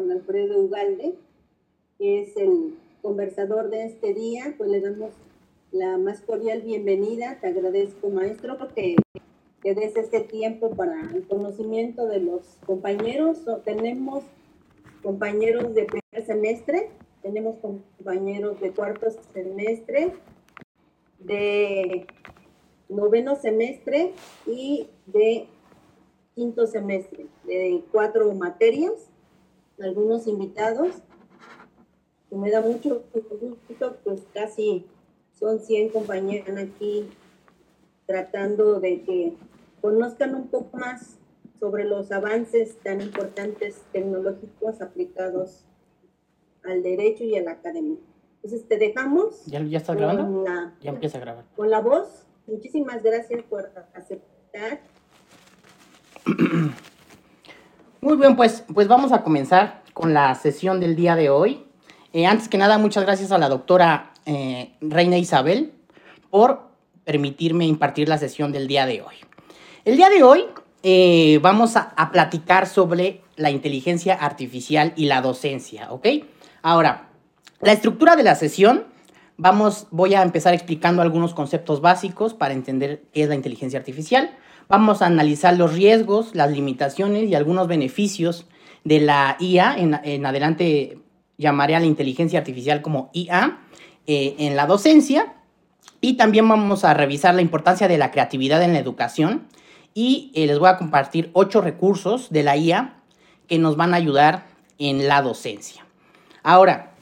Juan Alfredo Ugalde, que es el conversador de este día, pues le damos la más cordial bienvenida. Te agradezco, maestro, porque que des este tiempo para el conocimiento de los compañeros. tenemos compañeros de primer semestre, tenemos compañeros de cuarto semestre, de noveno semestre y de quinto semestre, de cuatro materias, algunos invitados. Y me da mucho gusto, pues casi son 100 compañeros aquí tratando de que conozcan un poco más sobre los avances tan importantes tecnológicos aplicados al derecho y a la academia. Entonces te dejamos. ¿Ya, ya estás grabando? ya empieza a grabar. Con la voz. Muchísimas gracias por aceptar. Muy bien, pues, pues vamos a comenzar con la sesión del día de hoy. Eh, antes que nada, muchas gracias a la doctora eh, Reina Isabel por permitirme impartir la sesión del día de hoy. El día de hoy eh, vamos a, a, platicar sobre la inteligencia artificial y la docencia, ¿ok? Ahora, la estructura de la sesión, vamos, voy a empezar explicando algunos conceptos básicos para entender qué es la inteligencia artificial. Vamos a analizar los riesgos, las limitaciones y algunos beneficios de la IA. En, adelante llamaré a la inteligencia artificial como IA eh, en la docencia. Y también vamos a revisar la importancia de la creatividad en la educación. Y eh, les voy a compartir ocho recursos de la IA que nos van a ayudar en la docencia. Ahora,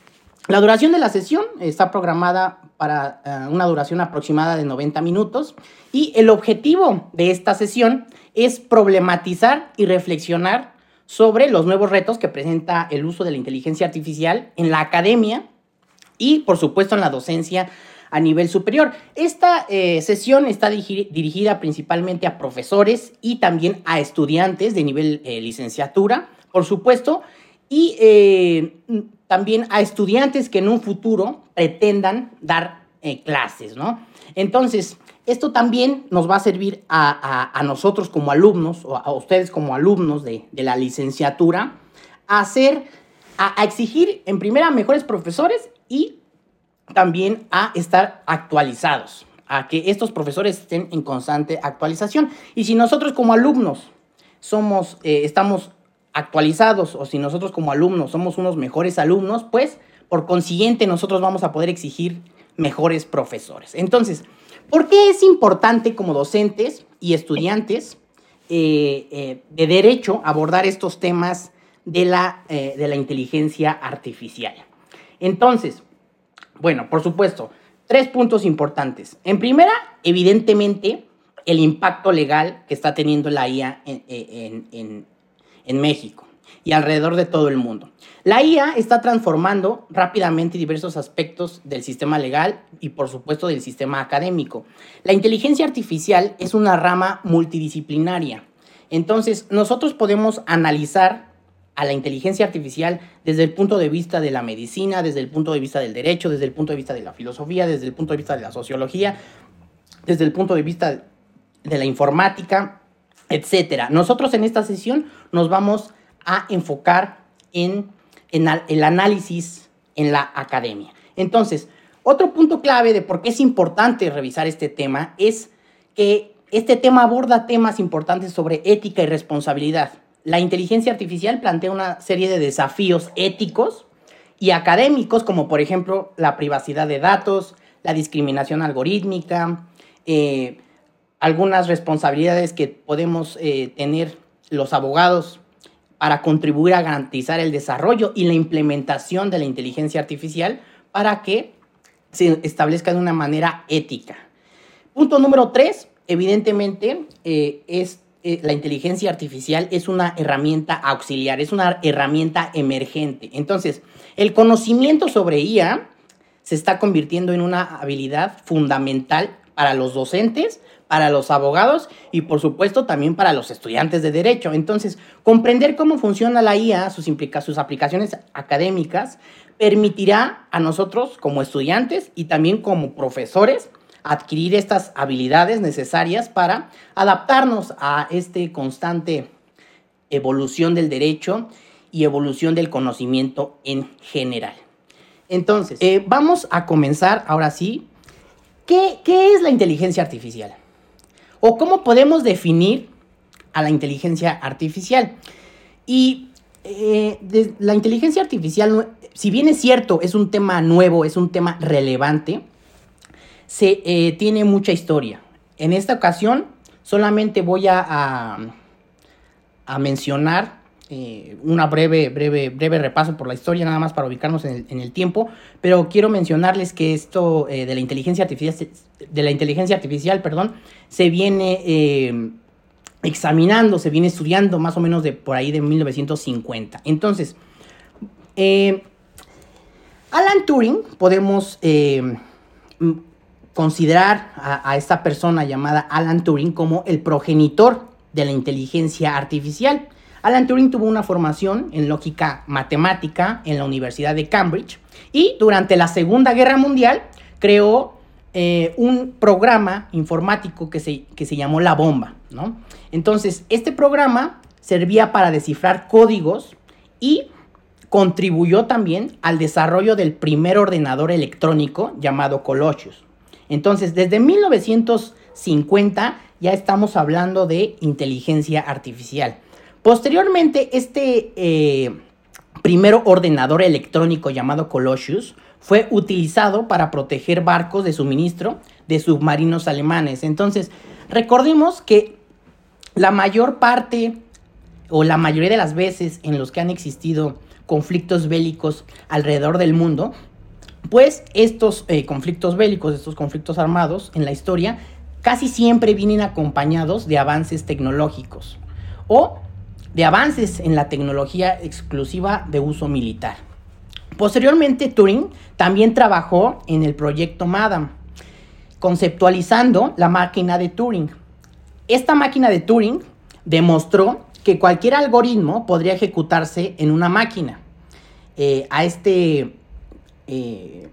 la duración de la sesión está programada para eh, una duración aproximada de 90 minutos y el objetivo de esta sesión es problematizar y reflexionar sobre los nuevos retos que presenta el uso de la inteligencia artificial en la academia y, por supuesto, en la docencia a nivel superior. Esta eh, sesión está dirigida principalmente a profesores y también a estudiantes de nivel eh, licenciatura, por supuesto, y también a estudiantes que en un futuro pretendan dar clases, ¿no? Entonces, esto también nos va a servir a, nosotros como alumnos, o a ustedes como alumnos de, la licenciatura, a hacer, a, exigir en primera mejores profesores y también a estar actualizados, a que estos profesores estén en constante actualización. Y si nosotros como alumnos somos, eh, estamos actualizados o si nosotros como alumnos somos unos mejores alumnos, pues por consiguiente nosotros vamos a poder exigir mejores profesores. Entonces, ¿Por qué es importante como docentes y estudiantes eh, eh, de derecho abordar estos temas de la, eh, de la inteligencia artificial? Entonces, bueno, por supuesto, tres puntos importantes. En primera, evidentemente, el impacto legal que está teniendo la IA en México y alrededor de todo el mundo. La IA está transformando rápidamente diversos aspectos del sistema legal y por supuesto del sistema académico. La inteligencia artificial es una rama multidisciplinaria. Entonces, nosotros podemos analizar a la inteligencia artificial desde el punto de vista de la medicina, desde el punto de vista del derecho, desde el punto de vista de la filosofía, desde el punto de vista de la sociología, desde el punto de vista de la informática, etc. Nosotros en esta sesión nos vamos a enfocar en, el análisis en la academia. Entonces, otro punto clave de por qué es importante revisar este tema es que este tema aborda temas importantes sobre ética y responsabilidad. La inteligencia artificial plantea una serie de desafíos éticos y académicos, como por ejemplo la privacidad de datos, la discriminación algorítmica, eh, algunas responsabilidades que podemos eh, tener los abogados para contribuir a garantizar el desarrollo y la implementación de la inteligencia artificial para que se establezca de una manera ética. Punto número tres, evidentemente, eh, es eh, la inteligencia artificial es una herramienta auxiliar, es una herramienta emergente. Entonces, el conocimiento sobre IA se está convirtiendo en una habilidad fundamental para los docentes, para los abogados y por supuesto también para los estudiantes de derecho. Entonces, comprender cómo funciona la IA, sus, sus aplicaciones académicas, permitirá a nosotros como estudiantes y también como profesores adquirir estas habilidades necesarias para adaptarnos a este constante evolución del derecho y evolución del conocimiento en general. Entonces, eh, vamos a comenzar ahora sí. ¿Qué, ¿Qué es la inteligencia artificial? ¿O cómo podemos definir a la inteligencia artificial? Y eh, la inteligencia artificial, si bien es cierto, es un tema nuevo, es un tema relevante, se, eh, tiene mucha historia. En esta ocasión solamente voy a, a, mencionar eh, una breve, breve, breve repaso por la historia, nada más para ubicarnos en el, tiempo, pero quiero mencionarles que esto de la inteligencia artificial, de la inteligencia artificial, perdón, se viene examinando, se viene estudiando más o menos de por ahí de 1950. Entonces, eh, Alan Turing podemos eh, considerar a, esta persona llamada Alan Turing como el progenitor de la inteligencia artificial. Alan Turing tuvo una formación en lógica matemática en la Universidad de Cambridge y durante la Segunda Guerra Mundial creó eh, un programa informático que se, que se llamó La Bomba, ¿no? Entonces, este programa servía para descifrar códigos y contribuyó también al desarrollo del primer ordenador electrónico llamado Colossus. Entonces, desde 1950 ya estamos hablando de inteligencia artificial. Posteriormente, este eh, primer ordenador electrónico llamado Colossus fue utilizado para proteger barcos de suministro de submarinos alemanes. Entonces, recordemos que la mayor parte o la mayoría de las veces en los que han existido conflictos bélicos alrededor del mundo, pues estos eh, conflictos bélicos, estos conflictos armados en la historia, casi siempre vienen acompañados de avances tecnológicos o de avances en la tecnología exclusiva de uso militar. Posteriormente, Turing también trabajó en el proyecto Madam, conceptualizando la máquina de Turing, esta máquina de Turing demostró que cualquier algoritmo podría ejecutarse en una máquina. Eh, a, este, eh,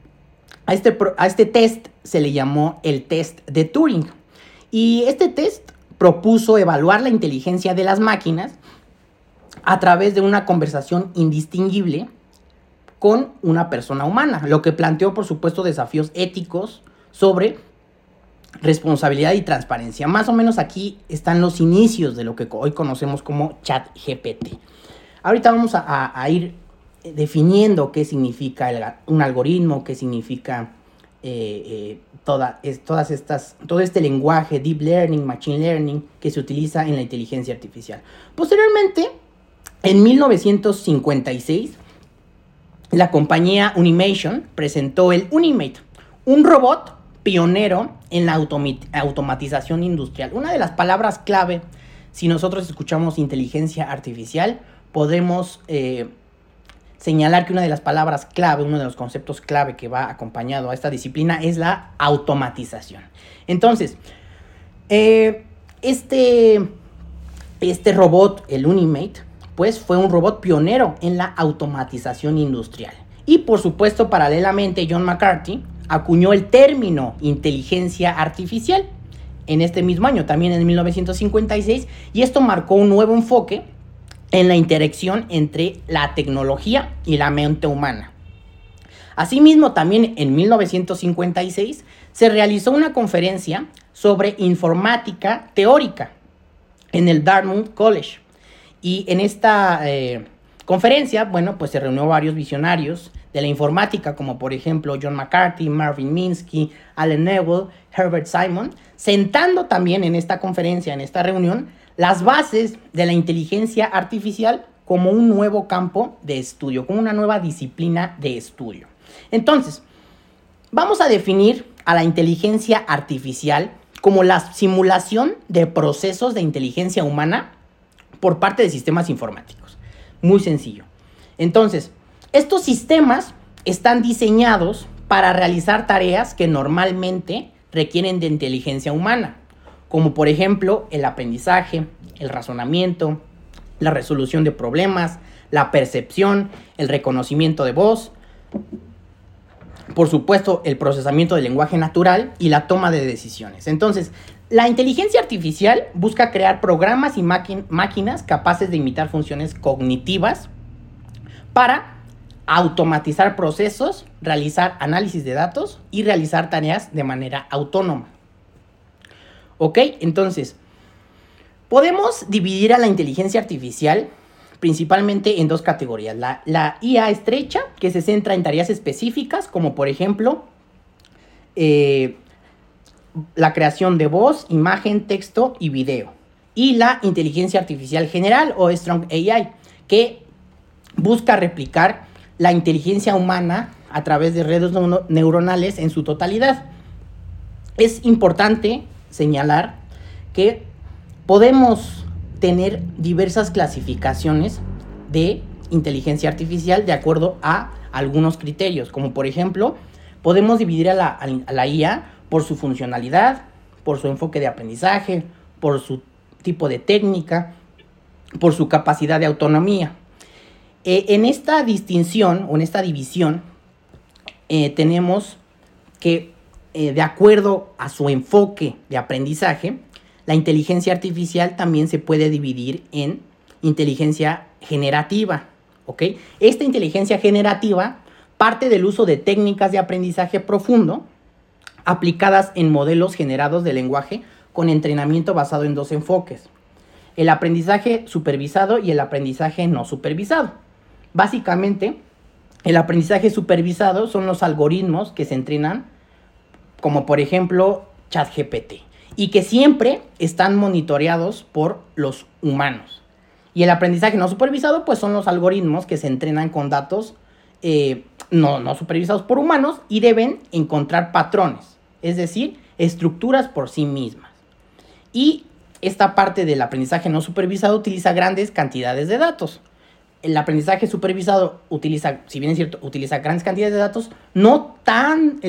a, este, a este test se le llamó el test de Turing. Y este test propuso evaluar la inteligencia de las máquinas a través de una conversación indistinguible con una persona humana, lo que planteó por supuesto desafíos éticos sobre responsabilidad y transparencia. Más o menos aquí están los inicios de lo que hoy conocemos como chat GPT. Ahorita vamos a, ir definiendo qué significa un algoritmo, qué significa eh, eh, toda, todas estas, todo este lenguaje, deep learning, machine learning, que se utiliza en la inteligencia artificial. Posteriormente, en 1956, la compañía Unimation presentó el Unimate, un robot pionero en la automatización industrial. Una de las palabras clave, si nosotros escuchamos inteligencia artificial, podemos eh, señalar que una de las palabras clave, uno de los conceptos clave que va acompañado a esta disciplina es la automatización. Entonces, eh, este, este robot, el Unimate, pues fue un robot pionero en la automatización industrial. Y por supuesto, paralelamente, John McCarthy acuñó el término inteligencia artificial en este mismo año, también en 1956, y esto marcó un nuevo enfoque en la interacción entre la tecnología y la mente humana. Asimismo, también en 1956 se realizó una conferencia sobre informática teórica en el Dartmouth College. Y en esta eh, conferencia, bueno, pues se reunió varios visionarios de la informática, como por ejemplo John McCarthy, Marvin Minsky, Alan Newell, Herbert Simon, sentando también en esta conferencia, en esta reunión, las bases de la inteligencia artificial como un nuevo campo de estudio, como una nueva disciplina de estudio. Entonces, vamos a definir a la inteligencia artificial como la simulación de procesos de inteligencia humana por parte de sistemas informáticos. Muy sencillo. Entonces, estos sistemas están diseñados para realizar tareas que normalmente requieren de inteligencia humana, como por ejemplo el aprendizaje, el razonamiento, la resolución de problemas, la percepción, el reconocimiento de voz, por supuesto el procesamiento del lenguaje natural y la toma de decisiones. Entonces, la inteligencia artificial busca crear programas y máquinas capaces de imitar funciones cognitivas para automatizar procesos, realizar análisis de datos y realizar tareas de manera autónoma. ¿Ok? Entonces, podemos dividir a la inteligencia artificial principalmente en dos categorías. La, IA estrecha, que se centra en tareas específicas, como por ejemplo eh, la creación de voz, imagen, texto y video. Y la inteligencia artificial general o Strong AI, que busca replicar la inteligencia humana a través de redes neuronales en su totalidad. Es importante señalar que podemos tener diversas clasificaciones de inteligencia artificial de acuerdo a algunos criterios, como por ejemplo, podemos dividir a la, IA por su funcionalidad, por su enfoque de aprendizaje, por su tipo de técnica, por su capacidad de autonomía. Eh, en esta distinción o en esta división eh, tenemos que eh, de acuerdo a su enfoque de aprendizaje, la inteligencia artificial también se puede dividir en inteligencia generativa. Esta inteligencia generativa parte del uso de técnicas de aprendizaje profundo aplicadas en modelos generados de lenguaje con entrenamiento basado en dos enfoques. El aprendizaje supervisado y el aprendizaje no supervisado. Básicamente, el aprendizaje supervisado son los algoritmos que se entrenan, como por ejemplo ChatGPT, y que siempre están monitoreados por los humanos. Y el aprendizaje no supervisado, pues son los algoritmos que se entrenan con datos eh, no, no supervisados por humanos y deben encontrar patrones, es decir, estructuras por sí mismas. Y esta parte del aprendizaje no supervisado utiliza grandes cantidades de datos el aprendizaje supervisado utiliza, si bien es cierto, utiliza grandes cantidades de datos, no tan,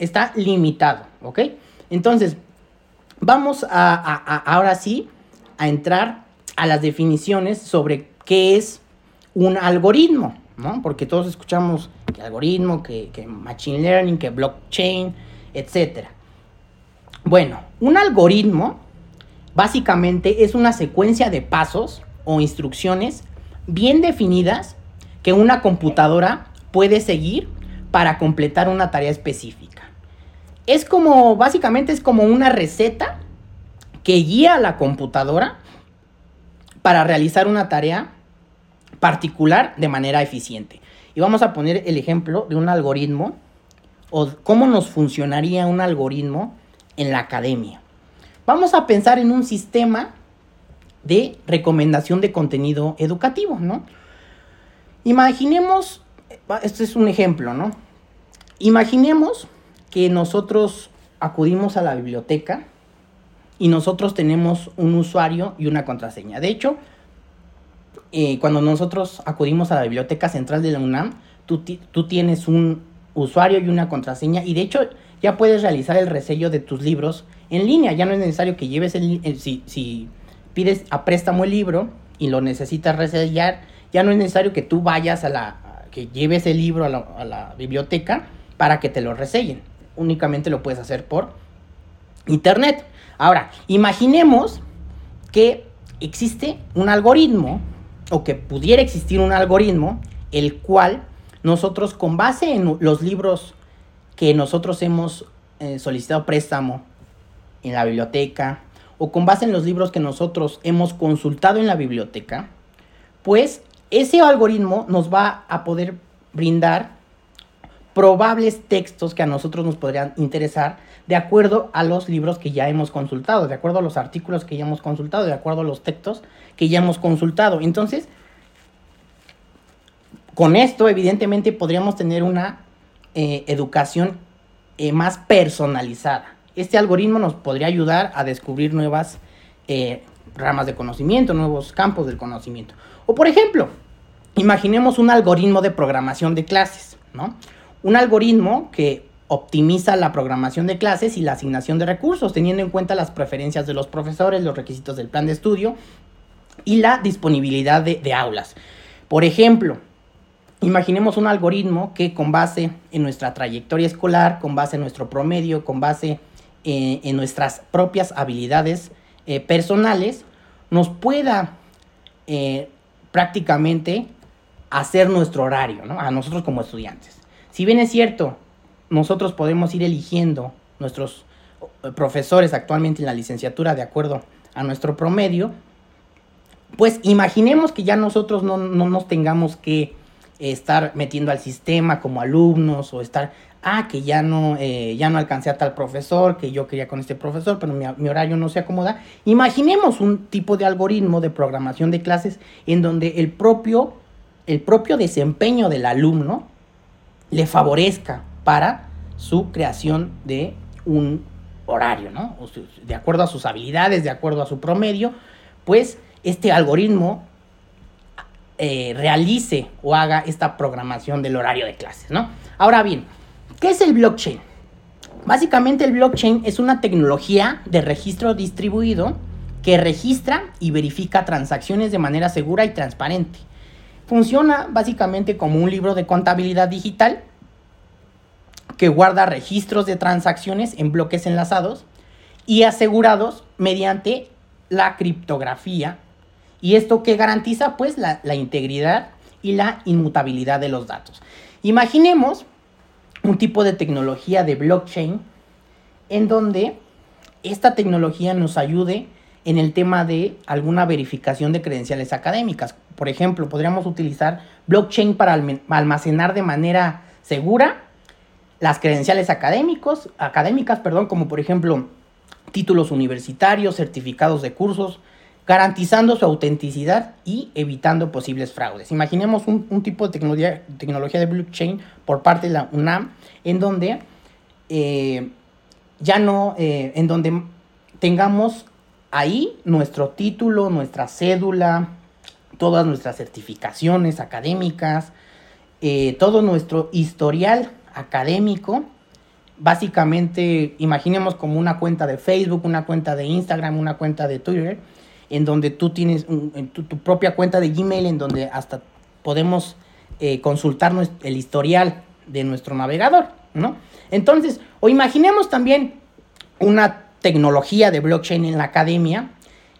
está limitado, ¿ok? Entonces, vamos a, ahora sí a entrar a las definiciones sobre qué es un algoritmo, ¿no? Porque todos escuchamos que algoritmo, que, que machine learning, que blockchain, etc. Bueno, un algoritmo básicamente es una secuencia de pasos o instrucciones bien definidas que una computadora puede seguir para completar una tarea específica. Es como, básicamente es como una receta que guía a la computadora para realizar una tarea particular de manera eficiente. Y vamos a poner el ejemplo de un algoritmo o cómo nos funcionaría un algoritmo en la academia. Vamos a pensar en un sistema de recomendación de contenido educativo, ¿no? Imaginemos, este es un ejemplo, ¿no? Imaginemos que nosotros acudimos a la biblioteca y nosotros tenemos un usuario y una contraseña. De hecho, eh, cuando nosotros acudimos a la biblioteca central de la UNAM, tú, tienes un usuario y una contraseña y de hecho ya puedes realizar el resello de tus libros en línea. Ya no es necesario que lleves el, si pides a préstamo el libro y lo necesitas resellar, ya no es necesario que tú vayas a la, que lleves el libro a la, biblioteca para que te lo resellen. Únicamente lo puedes hacer por internet. Ahora, imaginemos que existe un algoritmo o que pudiera existir un algoritmo el cual nosotros con base en los libros que nosotros hemos eh, solicitado préstamo en la biblioteca o con base en los libros que nosotros hemos consultado en la biblioteca, pues ese algoritmo nos va a poder brindar probables textos que a nosotros nos podrían interesar de acuerdo a los libros que ya hemos consultado, de acuerdo a los artículos que ya hemos consultado, de acuerdo a los textos que ya hemos consultado. Entonces, con esto evidentemente podríamos tener una eh, educación eh, más personalizada este algoritmo nos podría ayudar a descubrir nuevas eh, ramas de conocimiento, nuevos campos del conocimiento. O por ejemplo, imaginemos un algoritmo de programación de clases, ¿no? Un algoritmo que optimiza la programación de clases y la asignación de recursos, teniendo en cuenta las preferencias de los profesores, los requisitos del plan de estudio y la disponibilidad de, de aulas. Por ejemplo, imaginemos un algoritmo que con base en nuestra trayectoria escolar, con base en nuestro promedio, con base eh, en nuestras propias habilidades eh, personales, nos pueda eh, prácticamente hacer nuestro horario, ¿no? A nosotros como estudiantes. Si bien es cierto, nosotros podemos ir eligiendo nuestros profesores actualmente en la licenciatura de acuerdo a nuestro promedio, pues imaginemos que ya nosotros no, nos tengamos que estar metiendo al sistema como alumnos o estar, ah, que ya no, eh, ya no alcancé a tal profesor, que yo quería con este profesor, pero mi, mi, horario no se acomoda. Imaginemos un tipo de algoritmo de programación de clases en donde el propio, el propio desempeño del alumno le favorezca para su creación de un horario, ¿no? De acuerdo a sus habilidades, de acuerdo a su promedio, pues este algoritmo eh, realice o haga esta programación del horario de clases, ¿no? Ahora bien, ¿qué es el blockchain? Básicamente el blockchain es una tecnología de registro distribuido que registra y verifica transacciones de manera segura y transparente. Funciona básicamente como un libro de contabilidad digital que guarda registros de transacciones en bloques enlazados y asegurados mediante la criptografía. Y esto que garantiza pues la, integridad y la inmutabilidad de los datos. Imaginemos un tipo de tecnología de blockchain en donde esta tecnología nos ayude en el tema de alguna verificación de credenciales académicas. Por ejemplo, podríamos utilizar blockchain para almacenar de manera segura las credenciales académicos, académicas, perdón, como por ejemplo títulos universitarios, certificados de cursos, garantizando su autenticidad y evitando posibles fraudes. Imaginemos un, tipo de tecnología, tecnología, de blockchain por parte de la UNAM, en donde eh, ya no, eh, en donde tengamos ahí nuestro título, nuestra cédula, todas nuestras certificaciones académicas, eh, todo nuestro historial académico. Básicamente, imaginemos como una cuenta de Facebook, una cuenta de Instagram, una cuenta de Twitter, en donde tú tienes tu, propia cuenta de Gmail, en donde hasta podemos eh, consultar el historial de nuestro navegador, ¿no? Entonces, o imaginemos también una tecnología de blockchain en la academia,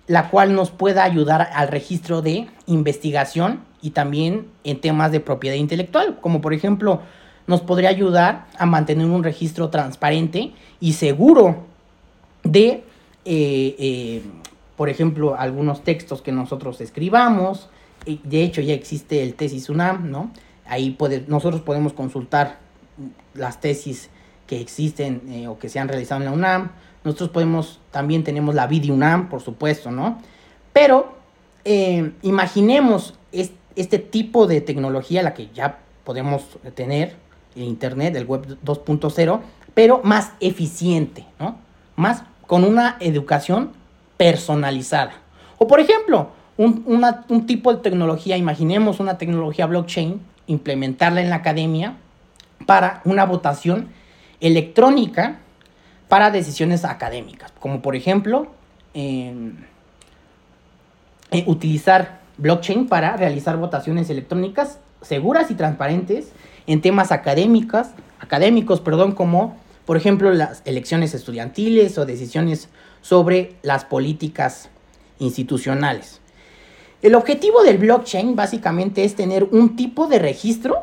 la cual nos pueda ayudar al registro de investigación y también en temas de propiedad intelectual, como por ejemplo nos podría ayudar a mantener un registro transparente y seguro de, eh, eh, por ejemplo, algunos textos que nosotros escribamos. De hecho, ya existe el tesis UNAM, ¿no? Ahí nosotros podemos consultar las tesis que existen eh, o que se han realizado en la UNAM. Nosotros podemos, también tenemos la VIDI UNAM, por supuesto, ¿no? Pero imaginemos este tipo de tecnología, la que ya podemos tener, Internet, el Web 2.0, pero más eficiente, ¿no? Más con una educación personalizada. O por ejemplo, un, tipo de tecnología, imaginemos una tecnología blockchain, implementarla en la academia para una votación electrónica para decisiones académicas, como por ejemplo em, eh, utilizar blockchain para realizar votaciones electrónicas seguras y transparentes en temas académicos, académicos, perdón, como por ejemplo las elecciones estudiantiles o decisiones sobre las políticas institucionales. El objetivo del blockchain básicamente es tener un tipo de registro,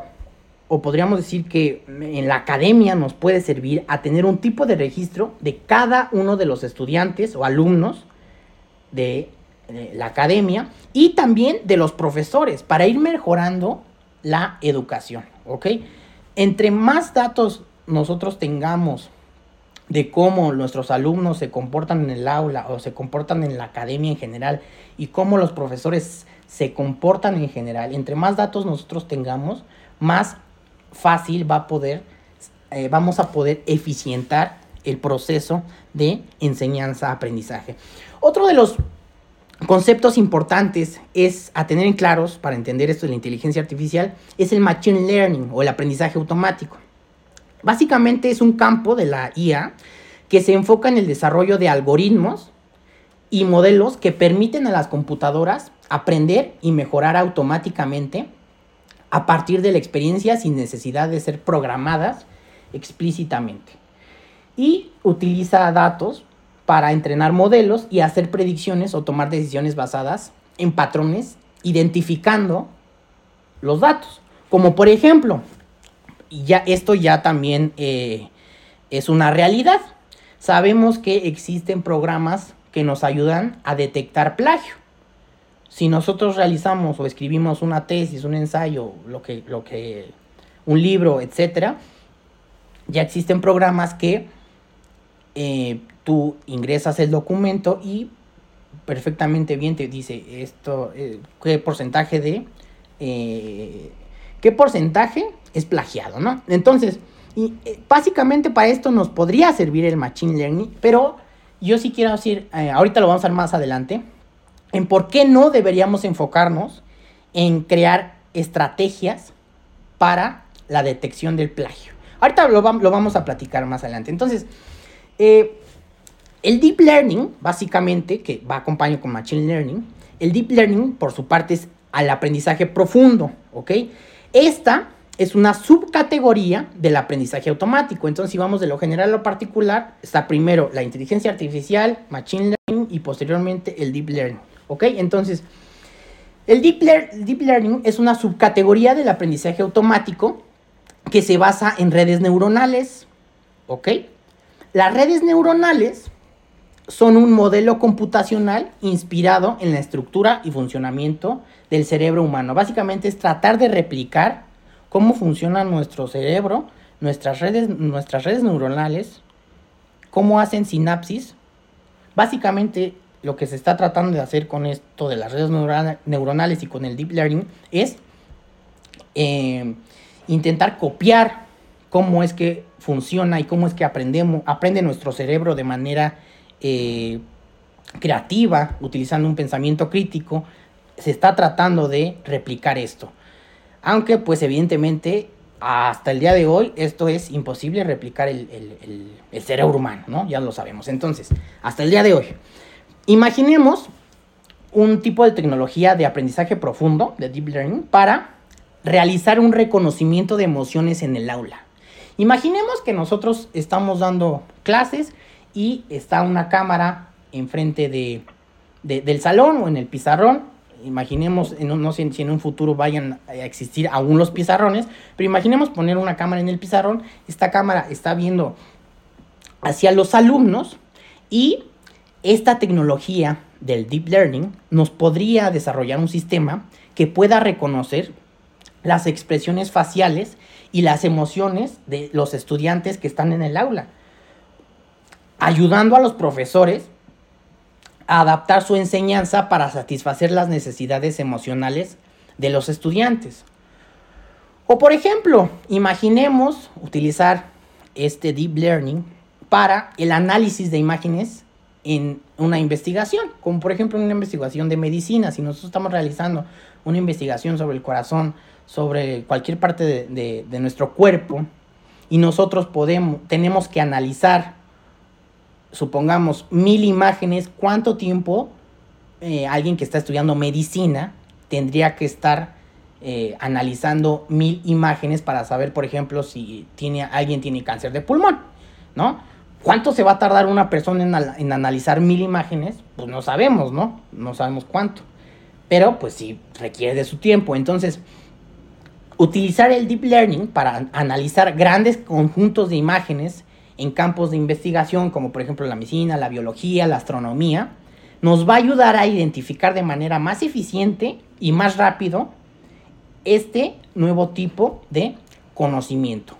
o podríamos decir que en la academia nos puede servir a tener un tipo de registro de cada uno de los estudiantes o alumnos de, la academia y también de los profesores para ir mejorando la educación. ¿ok? Entre más datos nosotros tengamos de cómo nuestros alumnos se comportan en el aula o se comportan en la academia en general y cómo los profesores se comportan en general, entre más datos nosotros tengamos, más fácil va a poder, eh, vamos a poder eficientar el proceso de enseñanza-aprendizaje. Otro de los conceptos importantes es a tener en claros para entender esto de la inteligencia artificial es el machine learning o el aprendizaje automático. Básicamente es un campo de la IA que se enfoca en el desarrollo de algoritmos y modelos que permiten a las computadoras aprender y mejorar automáticamente a partir de la experiencia sin necesidad de ser programadas explícitamente. Y utiliza datos para entrenar modelos y hacer predicciones o tomar decisiones basadas en patrones, identificando los datos. Como por ejemplo, ya, esto ya también eh, es una realidad. Sabemos que existen programas que nos ayudan a detectar plagio. Si nosotros realizamos o escribimos una tesis, un ensayo, lo que, lo que, un libro, etcétera, ya existen programas que eh, tú ingresas el documento y perfectamente bien te dice esto, eh, qué porcentaje de, qué porcentaje es plagiado, ¿no? Entonces, y, básicamente para esto nos podría servir el Machine Learning, pero yo sí quiero decir, ahorita lo vamos a ver más adelante, en por qué no deberíamos enfocarnos en crear estrategias para la detección del plagio. Ahorita lo, vamos a platicar más adelante. Entonces, eh, el deep learning, básicamente, que va acompañado con machine learning, el deep learning, por su parte, es al aprendizaje profundo, ¿ok? Esta es una subcategoría del aprendizaje automático. Entonces, si vamos de lo general a lo particular, está primero la inteligencia artificial, machine learning y posteriormente el deep learning, ¿ok? Entonces, el deep, deep learning es una subcategoría del aprendizaje automático que se basa en redes neuronales, ¿ok? Las redes neuronales son un modelo computacional inspirado en la estructura y funcionamiento del cerebro humano. Básicamente es tratar de replicar cómo funciona nuestro cerebro, nuestras redes, nuestras redes neuronales, cómo hacen sinapsis. Básicamente lo que se está tratando de hacer con esto de las redes neuronales y con el deep learning es eh, intentar copiar cómo es que funciona y cómo es que aprendemos, aprende nuestro cerebro de manera eh, creativa, utilizando un pensamiento crítico, se está tratando de replicar esto. Aunque pues evidentemente hasta el día de hoy esto es imposible replicar el, cerebro humano, ¿no? Ya lo sabemos. Entonces, hasta el día de hoy, imaginemos un tipo de tecnología de aprendizaje profundo, de deep learning, para realizar un reconocimiento de emociones en el aula. Imaginemos que nosotros estamos dando clases y está una cámara enfrente de, del salón o en el pizarrón. Imaginemos, no sé si en un futuro vayan a existir aún los pizarrones, pero imaginemos poner una cámara en el pizarrón. Esta cámara está viendo hacia los alumnos y esta tecnología del deep learning nos podría desarrollar un sistema que pueda reconocer las expresiones faciales y las emociones de los estudiantes que están en el aula, ayudando a los profesores adaptar su enseñanza para satisfacer las necesidades emocionales de los estudiantes. O por ejemplo, imaginemos utilizar este deep learning para el análisis de imágenes en una investigación, como por ejemplo en una investigación de medicina, si nosotros estamos realizando una investigación sobre el corazón, sobre cualquier parte de, nuestro cuerpo y nosotros podemos, tenemos que analizar, supongamos, mil imágenes, cuánto tiempo eh, alguien que está estudiando medicina tendría que estar eh, analizando mil imágenes para saber, por ejemplo, si tiene, alguien tiene cáncer de pulmón, ¿no? ¿Cuánto se va a tardar una persona en, en, analizar mil imágenes? Pues no sabemos, ¿no? No sabemos cuánto. Pero pues sí requiere de su tiempo. Entonces, Utilizar el deep learning para analizar grandes conjuntos de imágenes en campos de investigación como por ejemplo la medicina, la biología, la astronomía, nos va a ayudar a identificar de manera más eficiente y más rápido este nuevo tipo de conocimiento.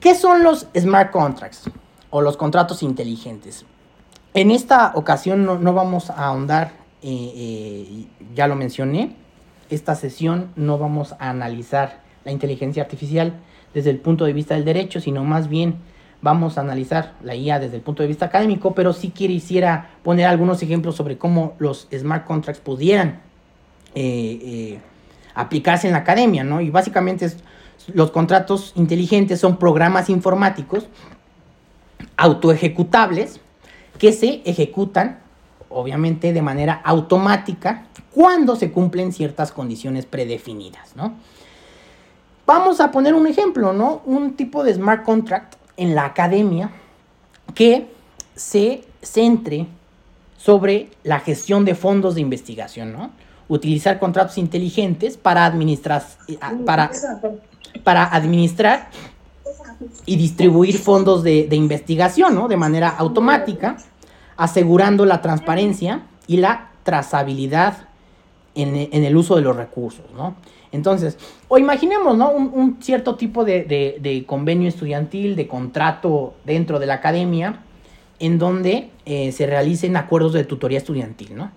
¿Qué son los smart contracts o los contratos inteligentes? En esta ocasión no, vamos a ahondar, eh, eh, ya lo mencioné, esta sesión no vamos a analizar la inteligencia artificial desde el punto de vista del derecho, sino más bien vamos a analizar la IA desde el punto de vista académico, pero sí quisiera poner algunos ejemplos sobre cómo los smart contracts pudieran eh, eh, aplicarse en la academia, ¿no? Y básicamente los contratos inteligentes son programas informáticos autoejecutables que se ejecutan obviamente de manera automática cuando se cumplen ciertas condiciones predefinidas, ¿no? Vamos a poner un ejemplo, ¿no? Un tipo de smart contract en la academia que se centre sobre la gestión de fondos de investigación, ¿no? utilizar contratos inteligentes para administrar, para, para administrar y distribuir fondos de, investigación, ¿no? De manera automática, asegurando la transparencia y la trazabilidad en, el uso de los recursos, ¿no? Entonces, o imaginemos, ¿no? Un, cierto tipo de, convenio estudiantil, de contrato dentro de la academia, en donde eh, se realicen acuerdos de tutoría estudiantil, ¿no?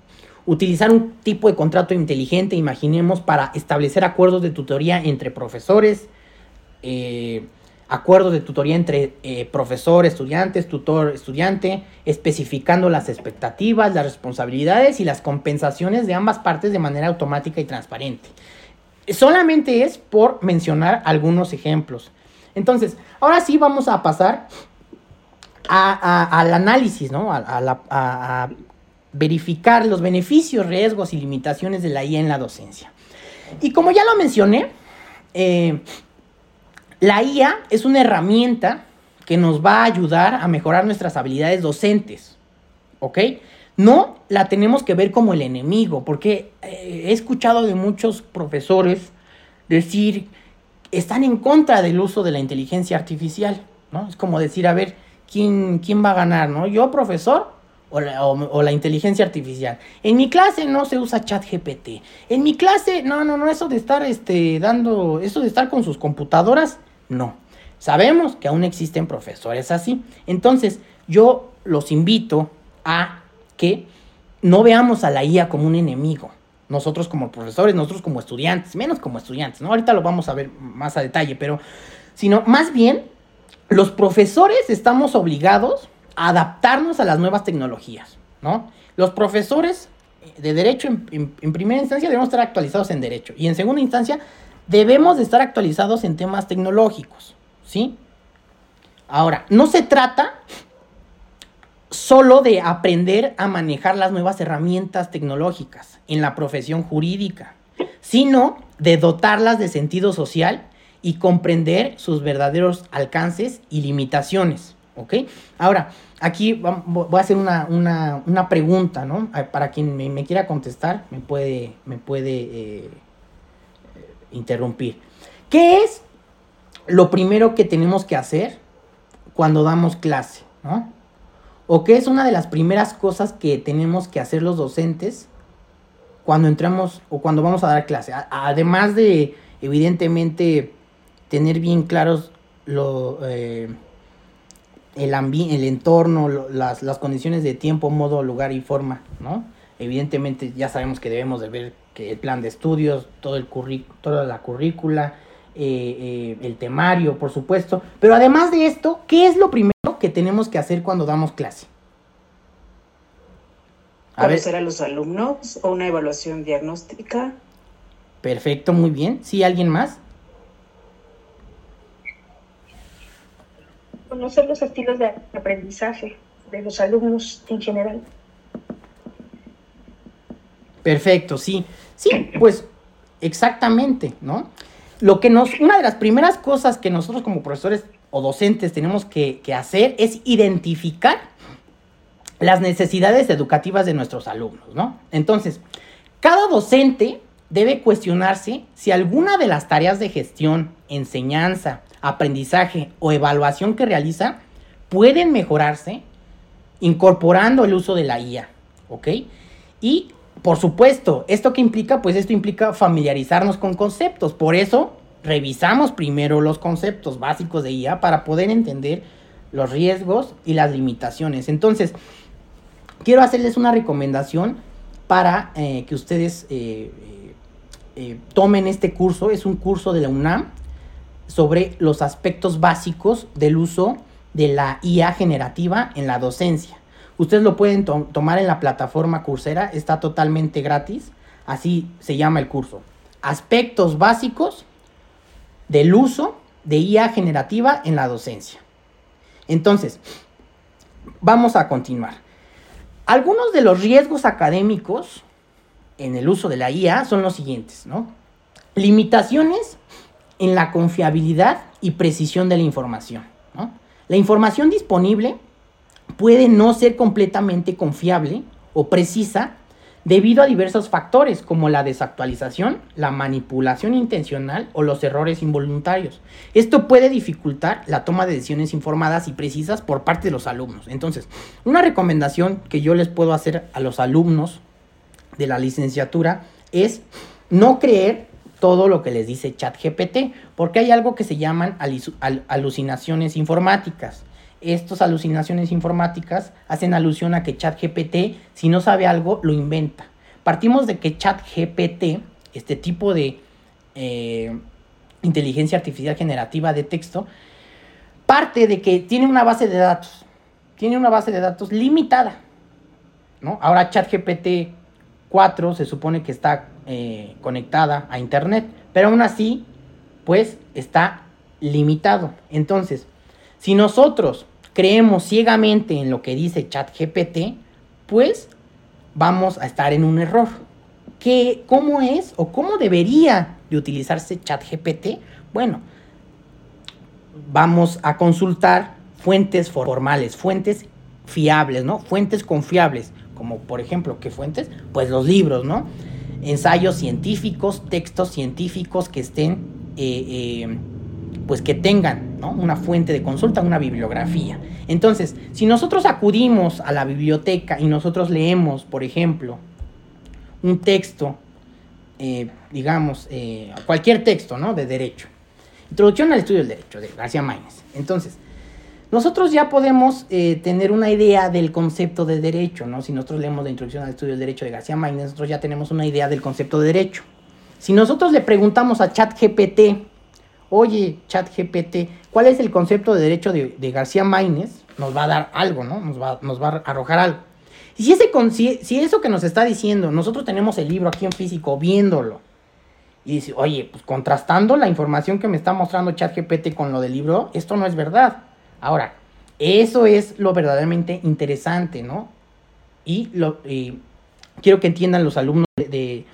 Utilizar un tipo de contrato inteligente, imaginemos, para establecer acuerdos de tutoría entre profesores, eh, acuerdos de tutoría entre eh, profesor, estudiantes, tutor, estudiante, especificando las expectativas, las responsabilidades y las compensaciones de ambas partes de manera automática y transparente. Solamente es por mencionar algunos ejemplos. Entonces, ahora sí vamos a pasar al análisis, ¿no? A, verificar los beneficios, riesgos y limitaciones de la IA en la docencia. Y como ya lo mencioné, eh, la IA es una herramienta que nos va a ayudar a mejorar nuestras habilidades docentes, ¿ok? No la tenemos que ver como el enemigo, porque eh, he escuchado de muchos profesores decir, están en contra del uso de la inteligencia artificial, ¿no? Es como decir, a ver, ¿quién, quién va a ganar, ¿no? ¿Yo, profesor? O la, o la, inteligencia artificial. En mi clase no se usa chat GPT. En mi clase, no, no, no, eso de estar este, dando, eso de estar con sus computadoras, no. Sabemos que aún existen profesores así. Entonces, yo los invito a que no veamos a la IA como un enemigo. Nosotros como profesores, nosotros como estudiantes, menos como estudiantes, ¿no? Ahorita lo vamos a ver más a detalle, pero sino más bien los profesores estamos obligados a adaptarnos a las nuevas tecnologías, ¿no? Los profesores de derecho en, primera instancia debemos estar actualizados en derecho y en segunda instancia debemos de estar actualizados en temas tecnológicos, ¿sí? Ahora, no se trata solo de aprender a manejar las nuevas herramientas tecnológicas en la profesión jurídica, sino de dotarlas de sentido social y comprender sus verdaderos alcances y limitaciones, ¿ok? Ahora, aquí voy a hacer una, pregunta, ¿no? Para quien me, quiera contestar, me puede, me puede eh, interrumpir. ¿Qué es lo primero que tenemos que hacer cuando damos clase? ¿no? ¿O qué es una de las primeras cosas que tenemos que hacer los docentes cuando entramos o cuando vamos a dar clase? además de, evidentemente, tener bien claros lo, eh, el, el entorno, las, las, condiciones de tiempo, modo, lugar y forma, ¿no? Evidentemente ya sabemos que debemos de ver que el plan de estudios, todo el toda la currícula, eh, eh, el temario, por supuesto. Pero además de esto, ¿qué es lo primero que tenemos que hacer cuando damos clase? A Conocer a los alumnos o una evaluación diagnóstica. Perfecto, muy bien. ¿Sí, alguien más? Conocer los estilos de aprendizaje de los alumnos en general. Perfecto, sí. Sí, pues exactamente, ¿no? Lo que nos, una de las primeras cosas que nosotros como profesores o docentes tenemos que, hacer es identificar las necesidades educativas de nuestros alumnos, ¿no? Entonces, cada docente debe cuestionarse si alguna de las tareas de gestión, enseñanza, aprendizaje o evaluación que realiza pueden mejorarse incorporando el uso de la IA, ¿ok? Y por supuesto, ¿esto qué implica? Pues esto implica familiarizarnos con conceptos. Por eso revisamos primero los conceptos básicos de IA para poder entender los riesgos y las limitaciones. Entonces, quiero hacerles una recomendación para eh, que ustedes eh, eh, tomen este curso. Es un curso de la UNAM sobre los aspectos básicos del uso de la IA generativa en la docencia. Ustedes lo pueden tomar en la plataforma Coursera, está totalmente gratis. Así se llama el curso. Aspectos básicos del uso de IA generativa en la docencia. Entonces, vamos a continuar. Algunos de los riesgos académicos en el uso de la IA son los siguientes, ¿no? Limitaciones en la confiabilidad y precisión de la información, La información disponible puede no ser completamente confiable o precisa debido a diversos factores como la desactualización, la manipulación intencional o los errores involuntarios. Esto puede dificultar la toma de decisiones informadas y precisas por parte de los alumnos. Entonces, una recomendación que yo les puedo hacer a los alumnos de la licenciatura es no creer todo lo que les dice ChatGPT, porque hay algo que se llaman alucinaciones informáticas. Estas alucinaciones informáticas hacen alusión a que ChatGPT, si no sabe algo, lo inventa. Partimos de que ChatGPT, este tipo de eh, inteligencia artificial generativa de texto, parte de que tiene una base de datos. Tiene una base de datos limitada. ¿no? Ahora ChatGPT 4 se supone que está eh, conectada a Internet, pero aún así, pues está limitado. Entonces, si nosotros creemos ciegamente en lo que dice ChatGPT, pues vamos a estar en un error. ¿Qué, ¿Cómo es o cómo debería de utilizarse ChatGPT? Bueno, vamos a consultar fuentes formales, fuentes fiables, ¿no? Fuentes confiables, como por ejemplo, ¿qué fuentes? Pues los libros, ¿no? Ensayos científicos, textos científicos que estén eh, eh, pues que tengan una fuente de consulta, una bibliografía. Entonces, si nosotros acudimos a la biblioteca y nosotros leemos, por ejemplo, un texto, eh, digamos, eh, cualquier texto ¿no? de derecho, Introducción al estudio del derecho de García Máñez. Entonces, nosotros ya podemos eh, tener una idea del concepto de derecho, ¿no? Si nosotros leemos la Introducción al estudio del derecho de García Máñez, nosotros ya tenemos una idea del concepto de derecho. Si nosotros le preguntamos a ChatGPT, oye, ChatGPT, ¿cuál es el concepto de derecho de, García Maínez? Nos va a dar algo, ¿no? Nos va, nos va a arrojar algo. Y si, ese, si, eso que nos está diciendo, nosotros tenemos el libro aquí en físico viéndolo, y dice, oye, pues contrastando la información que me está mostrando ChatGPT con lo del libro, esto no es verdad. Ahora, eso es lo verdaderamente interesante, ¿no? Y, lo, quiero que entiendan los alumnos de,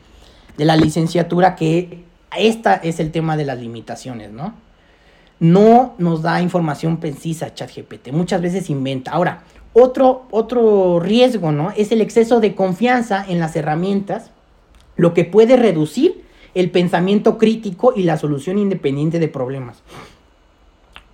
de la licenciatura que esta es el tema de las limitaciones, ¿no? No nos da información precisa ChatGPT, muchas veces inventa. Ahora, otro, otro riesgo, ¿no? Es el exceso de confianza en las herramientas, lo que puede reducir el pensamiento crítico y la solución independiente de problemas.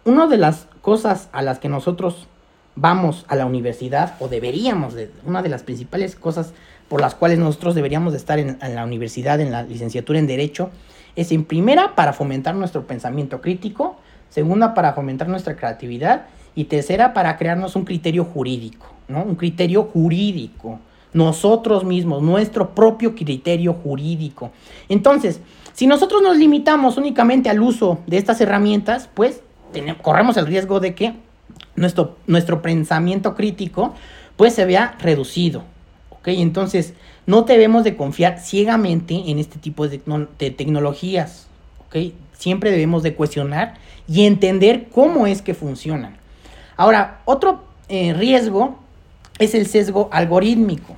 Una de las cosas a las que nosotros vamos a la universidad, o deberíamos, de, una de las principales cosas por las cuales nosotros deberíamos de estar en, en la universidad, en la licenciatura en Derecho, es en primera para fomentar nuestro pensamiento crítico, segunda para fomentar nuestra creatividad y tercera para crearnos un criterio jurídico, ¿no? Un criterio jurídico. Nosotros mismos, nuestro propio criterio jurídico. Entonces, si nosotros nos limitamos únicamente al uso de estas herramientas, pues corremos el riesgo de que nuestro, nuestro pensamiento crítico pues se vea reducido. Entonces, no debemos de confiar ciegamente en este tipo de, tecnologías. ¿ok? Siempre debemos de cuestionar y entender cómo es que funcionan. Ahora, otro eh, riesgo es el sesgo algorítmico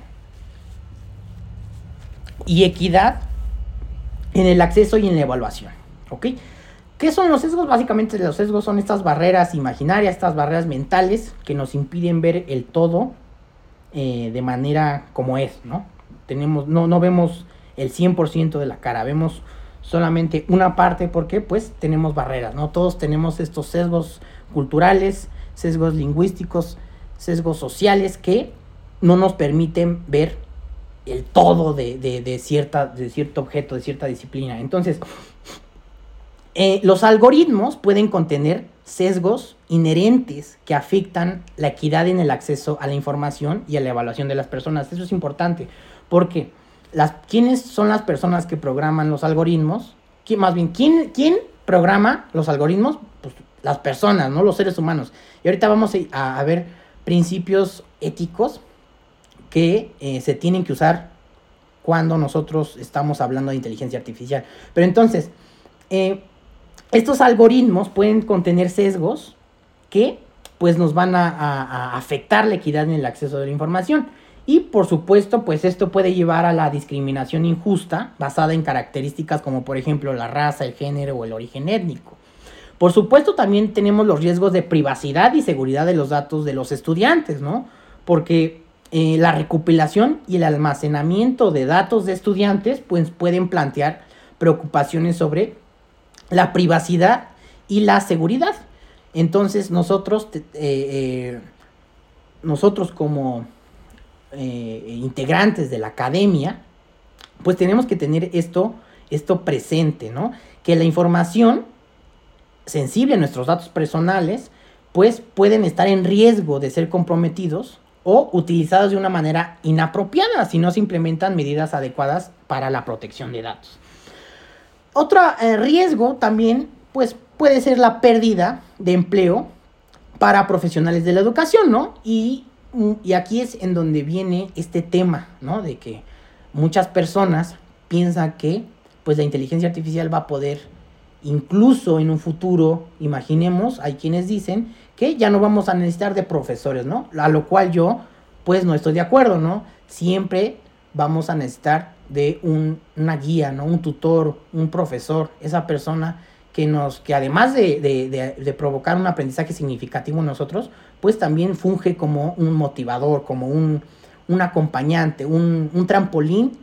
y equidad en el acceso y en la evaluación. ¿ok? ¿Qué son los sesgos? Básicamente los sesgos son estas barreras imaginarias, estas barreras mentales que nos impiden ver el todo eh, de manera como es, ¿no? tenemos, no, no vemos el 100% de la cara, vemos solamente una parte porque pues tenemos barreras, ¿no? Todos tenemos estos sesgos culturales, sesgos lingüísticos, sesgos sociales que no nos permiten ver el todo de, cierta, de cierto objeto, de cierta disciplina. Entonces, eh, los algoritmos pueden contener sesgos inherentes que afectan la equidad en el acceso a la información y a la evaluación de las personas. Eso es importante porque las, ¿quiénes son las personas que programan los algoritmos? ¿Quién, más bien, ¿quién, ¿quién programa los algoritmos? Pues las personas, ¿no? Los seres humanos. Y ahorita vamos a, ver principios éticos que eh, se tienen que usar cuando nosotros estamos hablando de inteligencia artificial. Pero entonces, eh, estos algoritmos pueden contener sesgos que pues nos van a afectar la equidad en el acceso de la información. Y por supuesto, pues esto puede llevar a la discriminación injusta basada en características como por ejemplo la raza, el género o el origen étnico. Por supuesto, también tenemos los riesgos de privacidad y seguridad de los datos de los estudiantes, ¿no? Porque eh, la recopilación y el almacenamiento de datos de estudiantes pues, pueden plantear preocupaciones sobre la privacidad y la seguridad. Entonces nosotros, eh, eh, nosotros como integrantes de la academia, pues tenemos que tener esto, esto presente, ¿no? Que la información sensible a nuestros datos personales, pues pueden estar en riesgo de ser comprometidos o utilizados de una manera inapropiada si no se implementan medidas adecuadas para la protección de datos. Otro eh, riesgo también pues, puede ser la pérdida de empleo para profesionales de la educación, ¿no? Y, y aquí es en donde viene este tema, ¿no? De que muchas personas piensan que pues la inteligencia artificial va a poder incluso en un futuro, imaginemos, hay quienes dicen que ya no vamos a necesitar de profesores, ¿no? A lo cual yo, pues no estoy de acuerdo, ¿no? Siempre vamos a necesitar de un, una guía, ¿no? Un tutor, un profesor, esa persona que nos, que además de, de, de, provocar un aprendizaje significativo en nosotros, pues también funge como un motivador, como un, un acompañante, un, un trampolín,